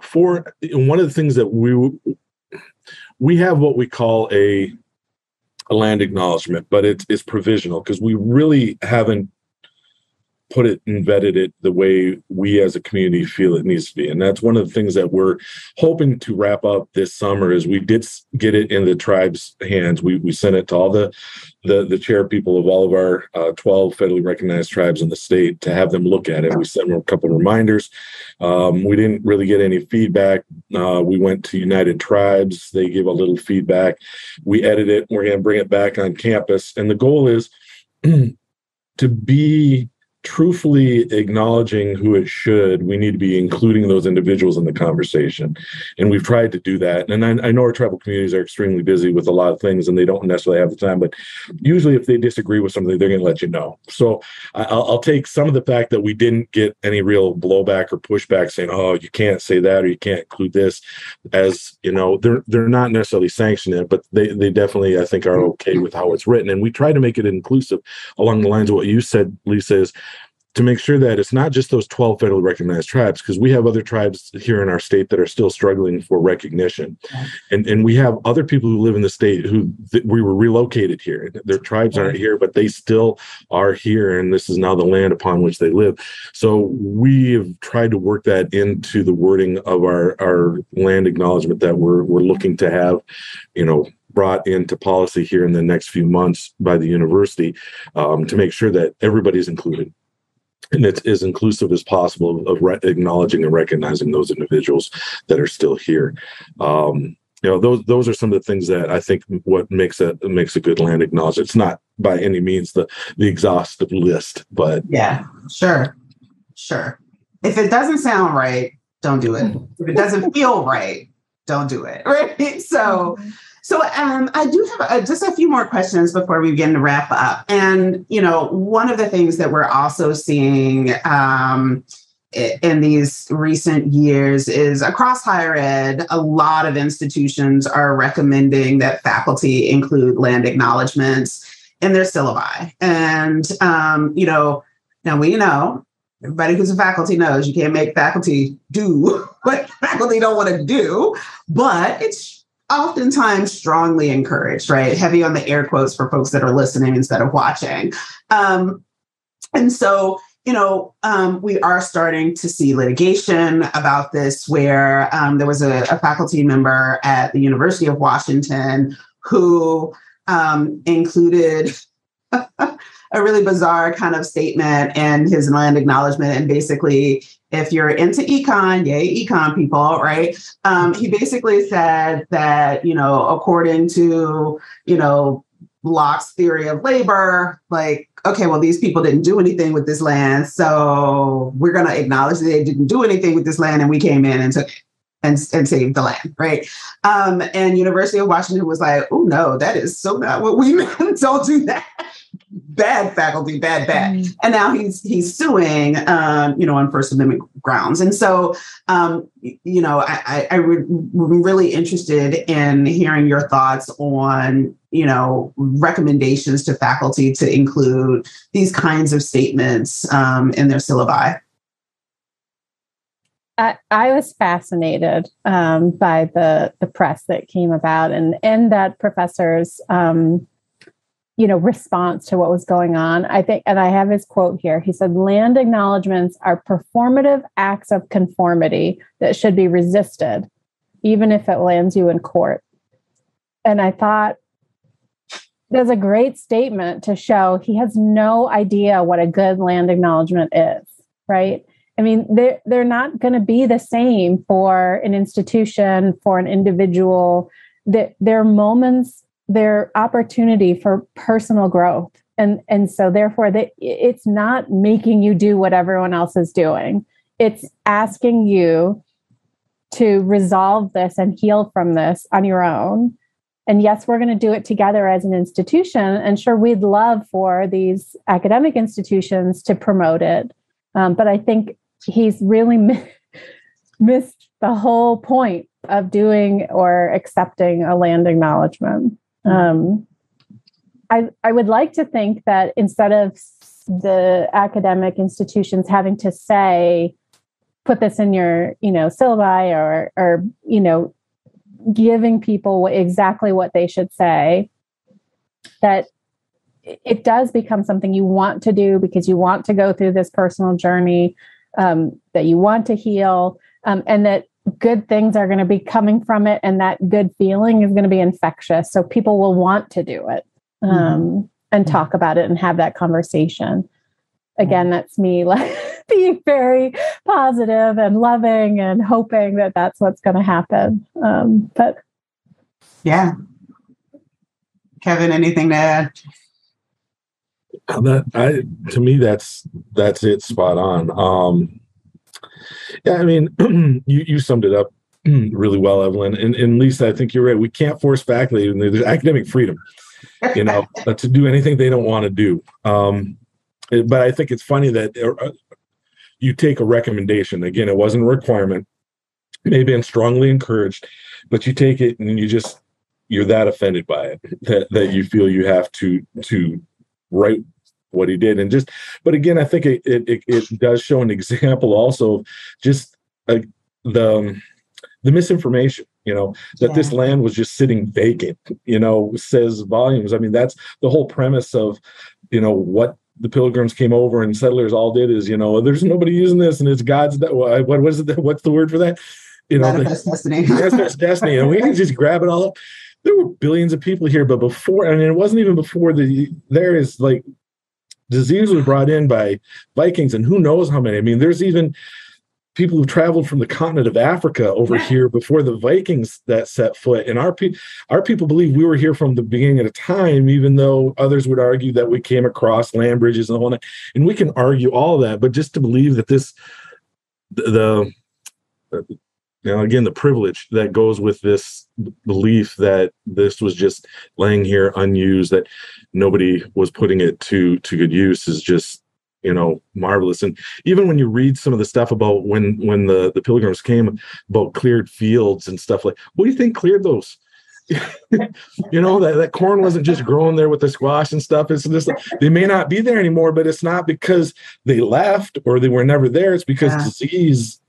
for one of the things that we we have what we call a a land acknowledgement, but it's it's provisional because we really haven't put it and vetted it the way we as a community feel it needs to be. And that's one of the things that we're hoping to wrap up this summer is we did get it in the tribe's hands. We, we sent it to all the the, the chair people of all of our uh, 12 federally recognized tribes in the state to have them look at it. We sent them a couple of reminders. Um, we didn't really get any feedback. Uh, we went to united tribes. They gave a little feedback. We edited it. We're going to bring it back on campus. And the goal is to be truthfully acknowledging who it should, we need to be including those individuals in the conversation. And we've tried to do that. And I, I, know our tribal communities are extremely busy with a lot of things and they don't necessarily have the time, but usually if they disagree with something, they're going to let you know. So I'll, I'll, take some of the fact that we didn't get any real blowback or pushback saying, oh, you can't say that or you can't include this as, you know, they're, they're not necessarily sanctioning it, but they, they definitely, I think, are okay with how it's written. And we try to make it inclusive along the lines of what you said, Lisa, is to make sure that it's not just those 12 federally recognized tribes because we have other tribes here in our state that are still struggling for recognition. And and we have other people who live in the state who th- we were relocated here. Their tribes aren't here but they still are here and this is now the land upon which they live. So we have tried to work that into the wording of our our land acknowledgement that we're we're looking to have you know brought into policy here in the next few months by the university um, to make sure that everybody's included and it's as inclusive as possible of re- acknowledging and recognizing those individuals that are still here. Um, you know, those those are some of the things that I think what makes a makes a good land acknowledgement. It's not by any means the the exhaustive list, but yeah, sure, sure. If it doesn't sound right, don't do it. If it doesn't feel right, don't do it. Right. So. So um, I do have uh, just a few more questions before we begin to wrap up. And you know, one of the things that we're also seeing um, in these recent years is across higher ed, a lot of institutions are recommending that faculty include land acknowledgments in their syllabi. And um, you know, now we know everybody who's a faculty knows you can't make faculty do what faculty don't want to do, but it's oftentimes strongly encouraged, right? Heavy on the air quotes for folks that are listening instead of watching. Um, and so you know, um, we are starting to see litigation about this, where um, there was a, a, faculty member at the University of Washington who um, included a really bizarre kind of statement in his land acknowledgement. And basically, if you're into econ, yay, econ people, right? Um, he basically said that, you know, according to, you know, Locke's theory of labor, like, okay, well, these people didn't do anything with this land. So we're going to acknowledge that they didn't do anything with this land and we came in and took it and, and saved the land, right? Um, and University of Washington was like, oh no, that is so not what we meant. Don't do that bad faculty, bad, bad. Mm. And now he's he's suing, um, you know, on First Amendment grounds. And so, um, you know, I, I, I would, am really interested in hearing your thoughts on, you know, recommendations to faculty to include these kinds of statements um, in their syllabi. I, I was fascinated um, by the the press that came about and and that professors um, you know response to what was going on. I think and i have his quote here. He said land acknowledgments are performative acts of conformity that should be resisted even if it lands you in court. And i thought that's a great statement to show he has no idea what a good land acknowledgement is right? I mean they're, they're not going to be the same for an institution for an individual. That there are moments their opportunity for personal growth. And and so therefore they, it's not making you do what everyone else is doing. It's asking you to resolve this and heal from this on your own. And yes we're going to do it together as an institution. And sure we'd love for these academic institutions to promote it. Um, but i think he's really mi- missed the whole point of doing or accepting a land acknowledgement um, I, I would like to think that instead of the academic institutions having to say, put this in your, you know, syllabi or, or, you know, giving people exactly what they should say, that it does become something you want to do because you want to go through this personal journey, um, that you want to heal, um, and that good things are going to be coming from it and that good feeling is going to be infectious. So people will want to do it um, mm-hmm. and mm-hmm. talk about it and have that conversation. Again that's me like being very positive and loving and hoping that that's what's going to happen um, but yeah. Kevin anything to add? That i to me that's that's it spot on. Um yeah, I mean, you you summed it up really well, Evelyn. And, and Lisa, I think you're right. We can't force faculty. There's academic freedom, you know, to do anything they don't want to do. Um, but I think it's funny that uh, you take a recommendation. Again, it wasn't a requirement. Maybe I'm strongly encouraged, but you take it and you just you're that offended by it that, that you feel you have to to write what he did. And just but again i think it it, it does show an example also of just uh, the um, the misinformation you know that yeah. this land was just sitting vacant you know says volumes. I mean that's the whole premise of you know what the pilgrims came over and settlers all did is you know there's nobody using this and it's god's that what was it what's the word for that? You know manifest the, destiny. Manifest destiny. And we can just grab it all up. There were billions of people here but before I mean it wasn't even before the there is like disease was brought in by Vikings, and who knows how many. I mean, there's even people who traveled from the continent of Africa over here before the Vikings that set foot. And our pe- our people believe we were here from the beginning of the time, even though others would argue that we came across land bridges and all that. And we can argue all that, but just to believe that this the, the know again the privilege that goes with this belief that this was just laying here unused that nobody was putting it to to good use is just you know marvelous. And even when you read some of the stuff about when when the the pilgrims came about cleared fields and stuff like what do you think cleared those? You know that, that corn wasn't just growing there with the squash and stuff. It's just they may not be there anymore but it's not because they left or they were never there. It's because yeah. disease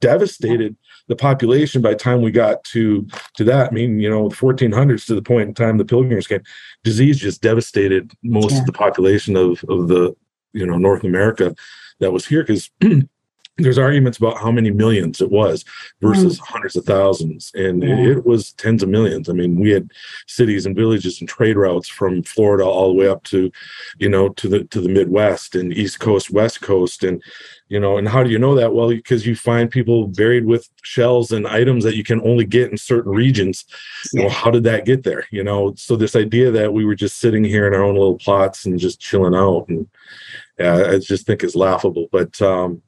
devastated the population by the time we got to to that. I mean, you know, the 1400s to the point in time the Pilgrims came, disease just devastated most yeah. of the population of of the you know North America that was here because there's arguments about how many millions it was versus mm. hundreds of thousands and yeah. it, was tens of millions. I mean we had cities and villages and trade routes from florida all the way up to you know to the to the midwest and east coast west coast and you know and how do you know that? Well because you find people buried with shells and items that you can only get in certain regions. Well how did that get there? You know so this idea that we were just sitting here in our own little plots and just chilling out and yeah, i just think is laughable but um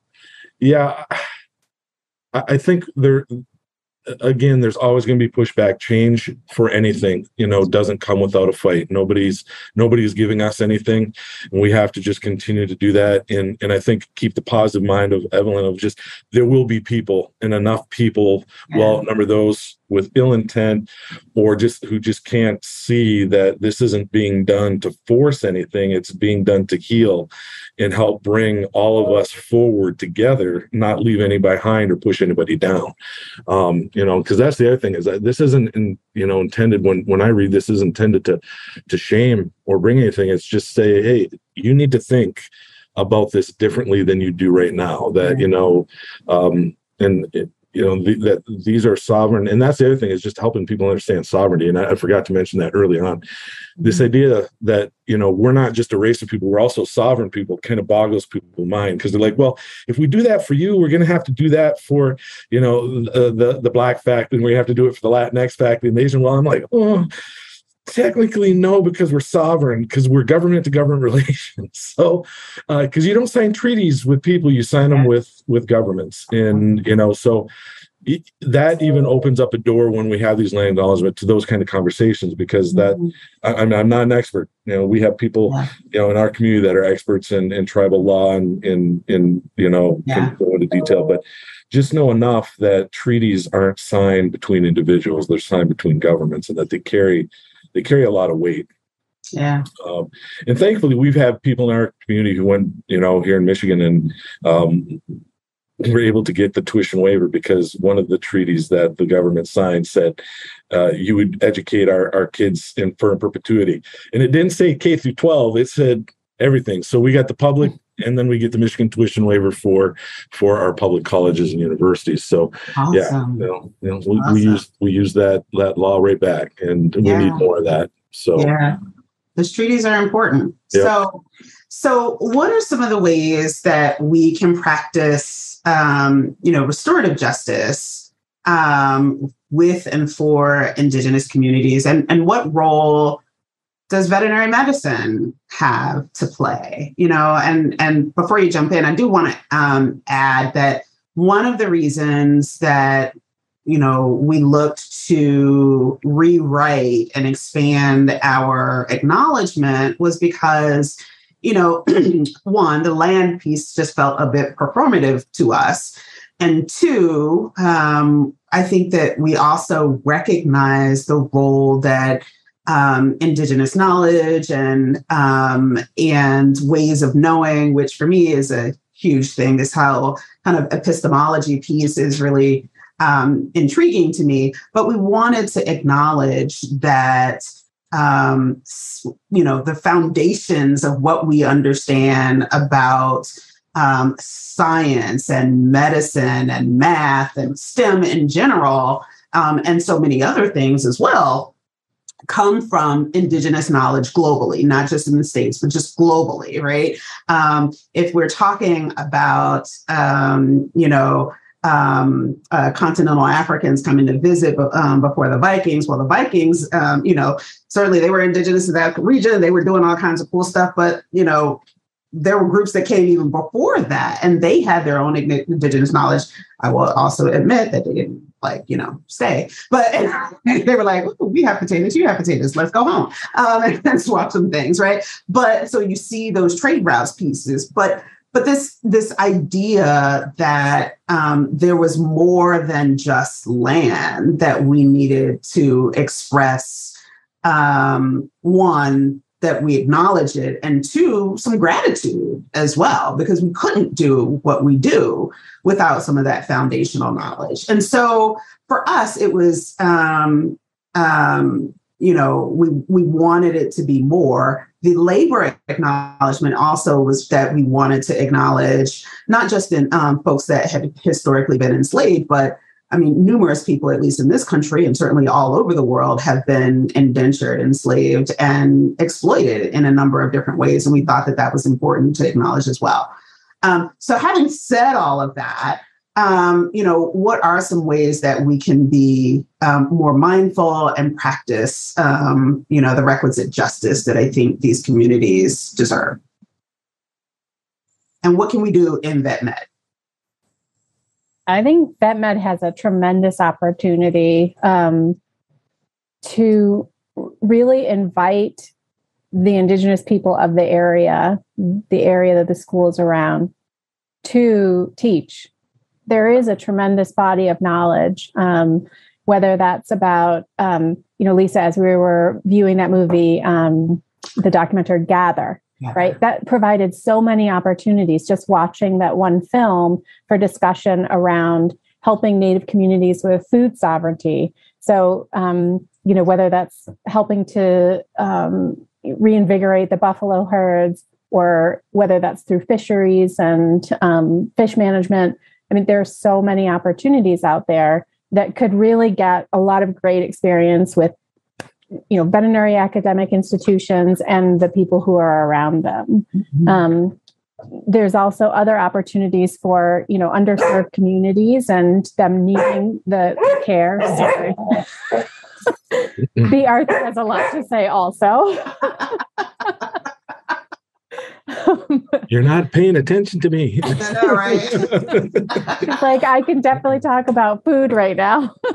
yeah, I think there again there's always going to be pushback. Change for anything you know doesn't come without a fight. Nobody's nobody's giving us anything and we have to just continue to do that. And and i think keep the positive mind of evelyn of just there will be people and enough people will outnumber those with ill intent or just who just can't see that this isn't being done to force anything it's being done to heal and help bring all of us forward together not leave anybody behind or push anybody down. Um, you know because that's the other thing is that this isn't in, you know intended when when i read this is intended to to shame or bring anything. It's just say hey you need to think about this differently than you do right now. That you know um and it, you know the, that these are sovereign and that's the other thing is just helping people understand sovereignty and I, I, forgot to mention that earlier on this mm-hmm. idea that you know we're not just a race of people we're also sovereign people kind of boggles people's mind because they're like well if we do that for you we're going to have to do that for you know the, the the black fact and we have to do it for the latinx fact and asian well i'm like oh technically no because we're sovereign because we're government to government relations so because uh, you don't sign treaties with people you sign them with with governments and you know so that even opens up a door when we have these land acknowledgement to those kind of conversations because that mm-hmm. I, am I'm not an expert you know we have people yeah. you know in our community that are experts in, in tribal law and in in you know yeah. go into detail but just know enough that treaties aren't signed between individuals they're signed between governments and that they carry they carry a lot of weight. Yeah. Um, and thankfully, we've had people in our community who went, you know, here in Michigan and um, were able to get the tuition waiver because one of the treaties that the government signed said uh, you would educate our, our kids in for perpetuity. And it didn't say K through 12, it said everything. So we got the public and then we get the Michigan tuition waiver for for our public colleges and universities. So awesome. yeah, you know, you know we, awesome. we, use we use that that law right back, and yeah. we need more of that. So yeah, those treaties are important. Yep. So so what are some of the ways that we can practice, um, you know, restorative justice um, with and for Indigenous communities, and and what role does veterinary medicine have to play? You know and and before you jump in i do want to um, add that one of the reasons that you know we looked to rewrite and expand our acknowledgement was because you know one the land piece just felt a bit performative to us. And two um, i think that we also recognize the role that um, indigenous knowledge and um, and ways of knowing, which for me is a huge thing. This whole kind of epistemology piece is really um, intriguing to me. But we wanted to acknowledge that um, you know the foundations of what we understand about um, science and medicine and math and STEM in general, um, and so many other things as well come from indigenous knowledge globally not just in the states but just globally right um, if we're talking about um, you know um, uh, continental Africans coming to visit um, before the Vikings. Well, the Vikings, um, you know, certainly they were indigenous to that region. They were doing all kinds of cool stuff, but you know, there were groups that came even before that, and they had their own indigenous knowledge. I will also admit that they didn't like you know stay, but they were like, "We have potatoes, you have potatoes. Let's go home um, and swap some things, right?" But so you see those trade routes pieces, but but this this idea that um, there was more than just land that we needed to express um, one that we acknowledge it and two some gratitude as well because we couldn't do what we do without some of that foundational knowledge. And so for us it was um, um, you know we we wanted it to be more. The labor acknowledgement also was that we wanted to acknowledge not just in um, folks that had historically been enslaved, but I mean, numerous people, at least in this country and certainly all over the world, have been indentured, enslaved, and exploited in a number of different ways. And we thought that that was important to acknowledge as well. Um, so, having said all of that, um, you know, what are some ways that we can be um, more mindful and practice, um, you know, the requisite justice that I think these communities deserve? And what can we do in VetMed? I think VetMed has a tremendous opportunity um, to really invite the indigenous people of the area, the area that the school is around, to teach. There is a tremendous body of knowledge, um, whether that's about, um, you know, Lisa, as we were viewing that movie, um, the documentary Gather, yeah. right? That provided so many opportunities just watching that one film for discussion around helping Native communities with food sovereignty. So, um, you know, whether that's helping to um, reinvigorate the buffalo herds or whether that's through fisheries and um, fish management, I mean, there are so many opportunities out there that could really get a lot of great experience with you know veterinary academic institutions and the people who are around them mm-hmm. um, there's also other opportunities for you know underserved communities and them needing the care sorry b arthur has a lot to say also You're not paying attention to me. I know, right? it's like I can definitely talk about food right now.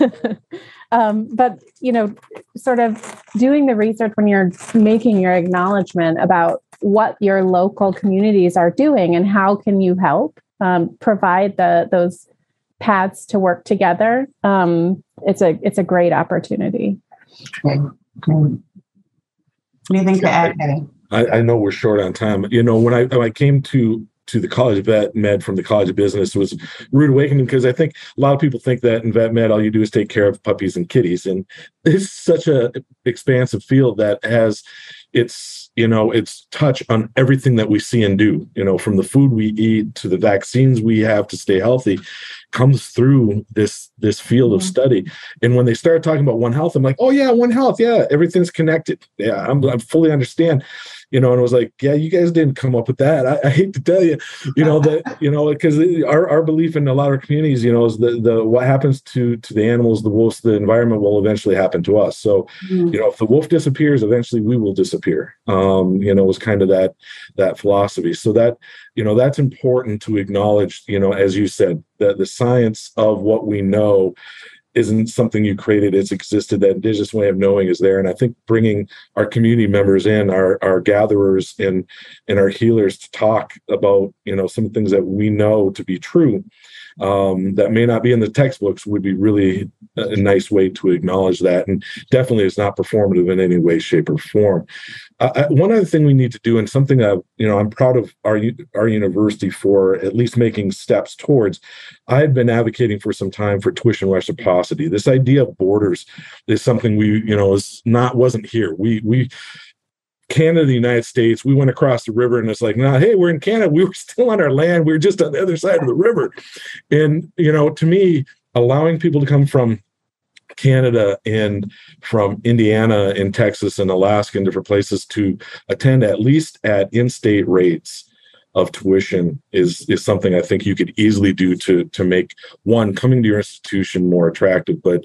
um, but you know, sort of doing the research when you're making your acknowledgement about what your local communities are doing and how can you help um, provide the those paths to work together. Um, it's a it's a great opportunity. Okay. Great. Anything to add, I, I, know we're short on time. You know, when I when I came to to the college of vet med from the college of business was rude awakening because I think a lot of people think that in vet med all you do is take care of puppies and kitties, and it's such a expansive field that has its you know its touch on everything that we see and do you know from the food we eat to the vaccines we have to stay healthy comes through this this field of mm-hmm. study. And when they started talking about one health i'm like oh yeah one health yeah everything's connected. Yeah i'm, I fully understand you know, and it was like, yeah, you guys didn't come up with that. I, I hate to tell you, you know, that, you know, because our, our belief in a lot of communities, you know, is the, the, what happens to, to the animals, the wolves, the environment will eventually happen to us. So, mm. you know, if the wolf disappears, eventually we will disappear. Um, you know, was kind of that, that philosophy. So that, you know, that's important to acknowledge, you know, as you said, that the science of what we know isn't something you created it's existed that indigenous way of knowing is there. And i think bringing our community members in our our gatherers and and our healers to talk about you know some things that we know to be true um, that may not be in the textbooks would be really a nice way to acknowledge that and definitely is not performative in any way shape or form. Uh, one other thing we need to do and something that you know i'm proud of our our university for at least making steps towards i had been advocating for some time for tuition reciprocity. This idea of borders is something we you know is not wasn't here. We we Canada, the United States, we went across the river and it's like, nah, hey, we're in Canada. We were still on our land. We were just on the other side of the river. And, you know, to me, allowing people to come from Canada and from Indiana and Texas and Alaska and different places to attend at least at in-state rates of tuition is is something I think you could easily do to to make one coming to your institution more attractive, but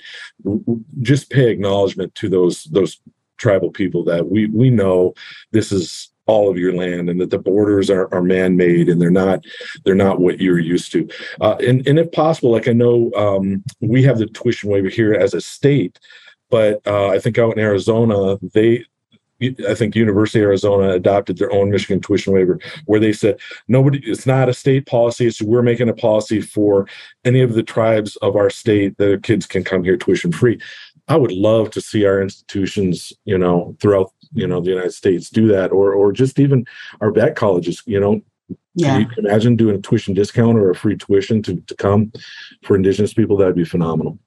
just pay acknowledgement to those those tribal people that we we know this is all of your land and that the borders are, are man-made and they're not they're not what you're used to. Uh, and, and if possible like i know um, we have the tuition waiver here as a state but uh, i think out in arizona they I think University of Arizona adopted their own Michigan tuition waiver where they said nobody it's not a state policy so we're making a policy for any of the tribes of our state that kids can come here tuition free I would love to see our institutions, you know, throughout, you know, the United States do that, or or just even our vet colleges, you know. Yeah. Can you imagine doing a tuition discount or a free tuition to, to come for Indigenous people? That'd be phenomenal.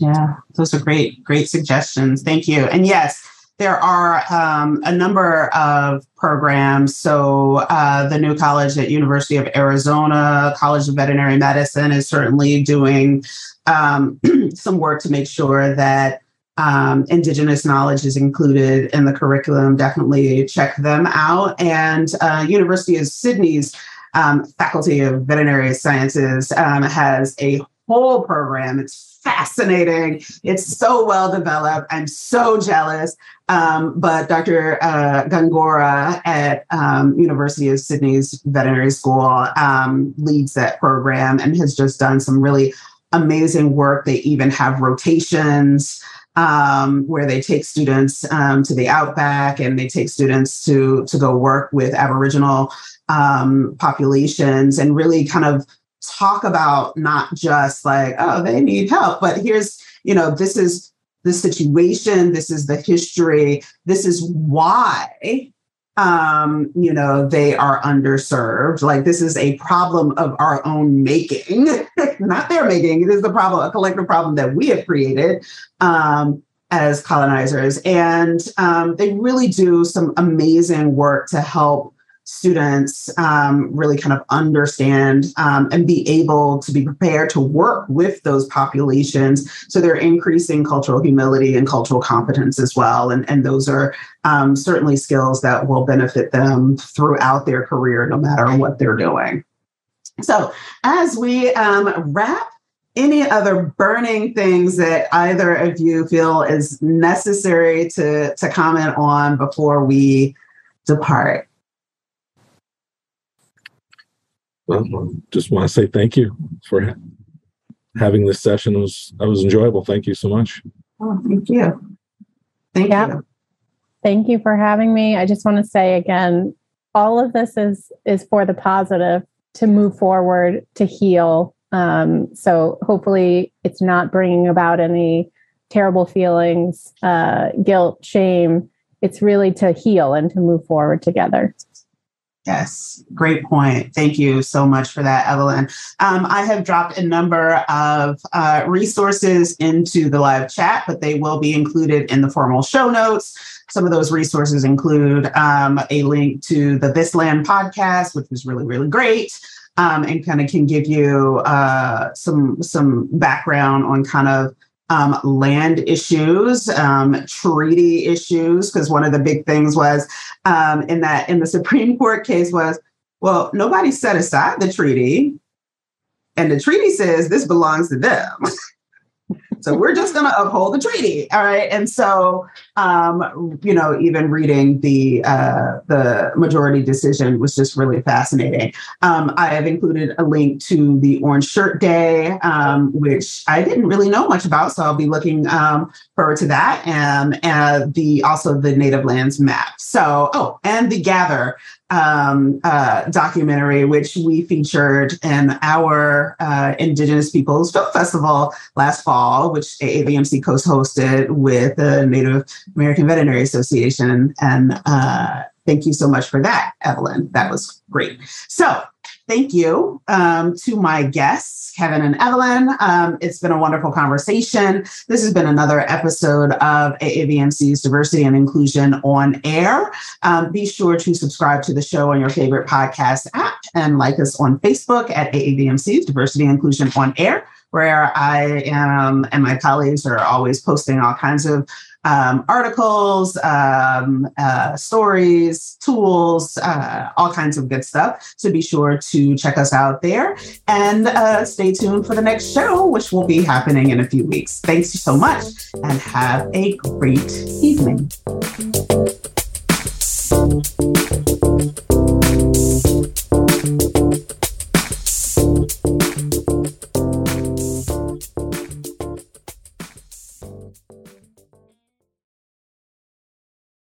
Yeah, those are great, great suggestions. Thank you. And yes, there are um, a number of programs. So uh, the new college at University of Arizona, College of Veterinary Medicine, is certainly doing um, some work to make sure that um, Indigenous knowledge is included in the curriculum. Definitely check them out. And uh, University of Sydney's um, Faculty of Veterinary Sciences um, has a whole program. It's fascinating. It's so well developed. I'm so jealous. Um, but Dr. Uh, Gongora at um, University of Sydney's Veterinary School um, leads that program and has just done some really amazing work. They even have rotations. Um, where they take students um, to the outback and they take students to to go work with Aboriginal um, populations and really kind of talk about not just like, oh, they need help, but here's, you know, this is the situation, this is the history, this is why um, you know, they are underserved. Like this is a problem of our own making, not their making. It is the problem, a collective problem that we have created um, as colonizers. And um, they really do some amazing work to help students um, really kind of understand um, and be able to be prepared to work with those populations. So they're increasing cultural humility and cultural competence as well. And, and those are um, certainly skills that will benefit them throughout their career, no matter what they're doing. So as we um, wrap, any other burning things that either of you feel is necessary to, to comment on before we depart? Well, just want to say thank you for ha- having this session. It was it was enjoyable. Thank you so much. Oh, thank you. Thank Yeah. you. Thank you for having me. I just want to say again, all of this is is for the positive to move forward to heal. Um, so hopefully, it's not bringing about any terrible feelings, uh, guilt, shame. It's really to heal and to move forward together. Yes, great point. Thank you so much for that, Evelyn. Um, I have dropped a number of uh, resources into the live chat, but they will be included in the formal show notes. Some of those resources include um, a link to the This Land podcast, which was really, really great. Um, and kind of can give you uh, some some background on kind of um, land issues, um, treaty issues, because one of the big things was um, in that in the Supreme Court case was, well, nobody set aside the treaty, and the treaty says this belongs to them. so we're just going to uphold the treaty, all right? And so, um, you know, even reading the uh, the majority decision was just really fascinating. Um, I have included a link to the Orange Shirt Day, um, which I didn't really know much about, so I'll be looking um, forward to that, and, and the also the Native Lands map. So, oh, and the Gather um, uh, documentary, which we featured in our uh, Indigenous Peoples Film Festival last fall, which AAVMC co-hosted with the Native American Veterinary Association. And uh, thank you so much for that, Evelyn. That was great. So thank you um, to my guests, Kevin and Evelyn. Um, it's been a wonderful conversation. This has been another episode of AAVMC's Diversity and Inclusion on Air. Um, be sure to subscribe to the show on your favorite podcast app and like us on Facebook at AAVMC's Diversity and Inclusion on Air, where I am and my colleagues are always posting all kinds of um, articles, um, uh, stories, tools, uh, all kinds of good stuff. So be sure to check us out there and uh, stay tuned for the next show, which will be happening in a few weeks. Thanks so much and have a great evening.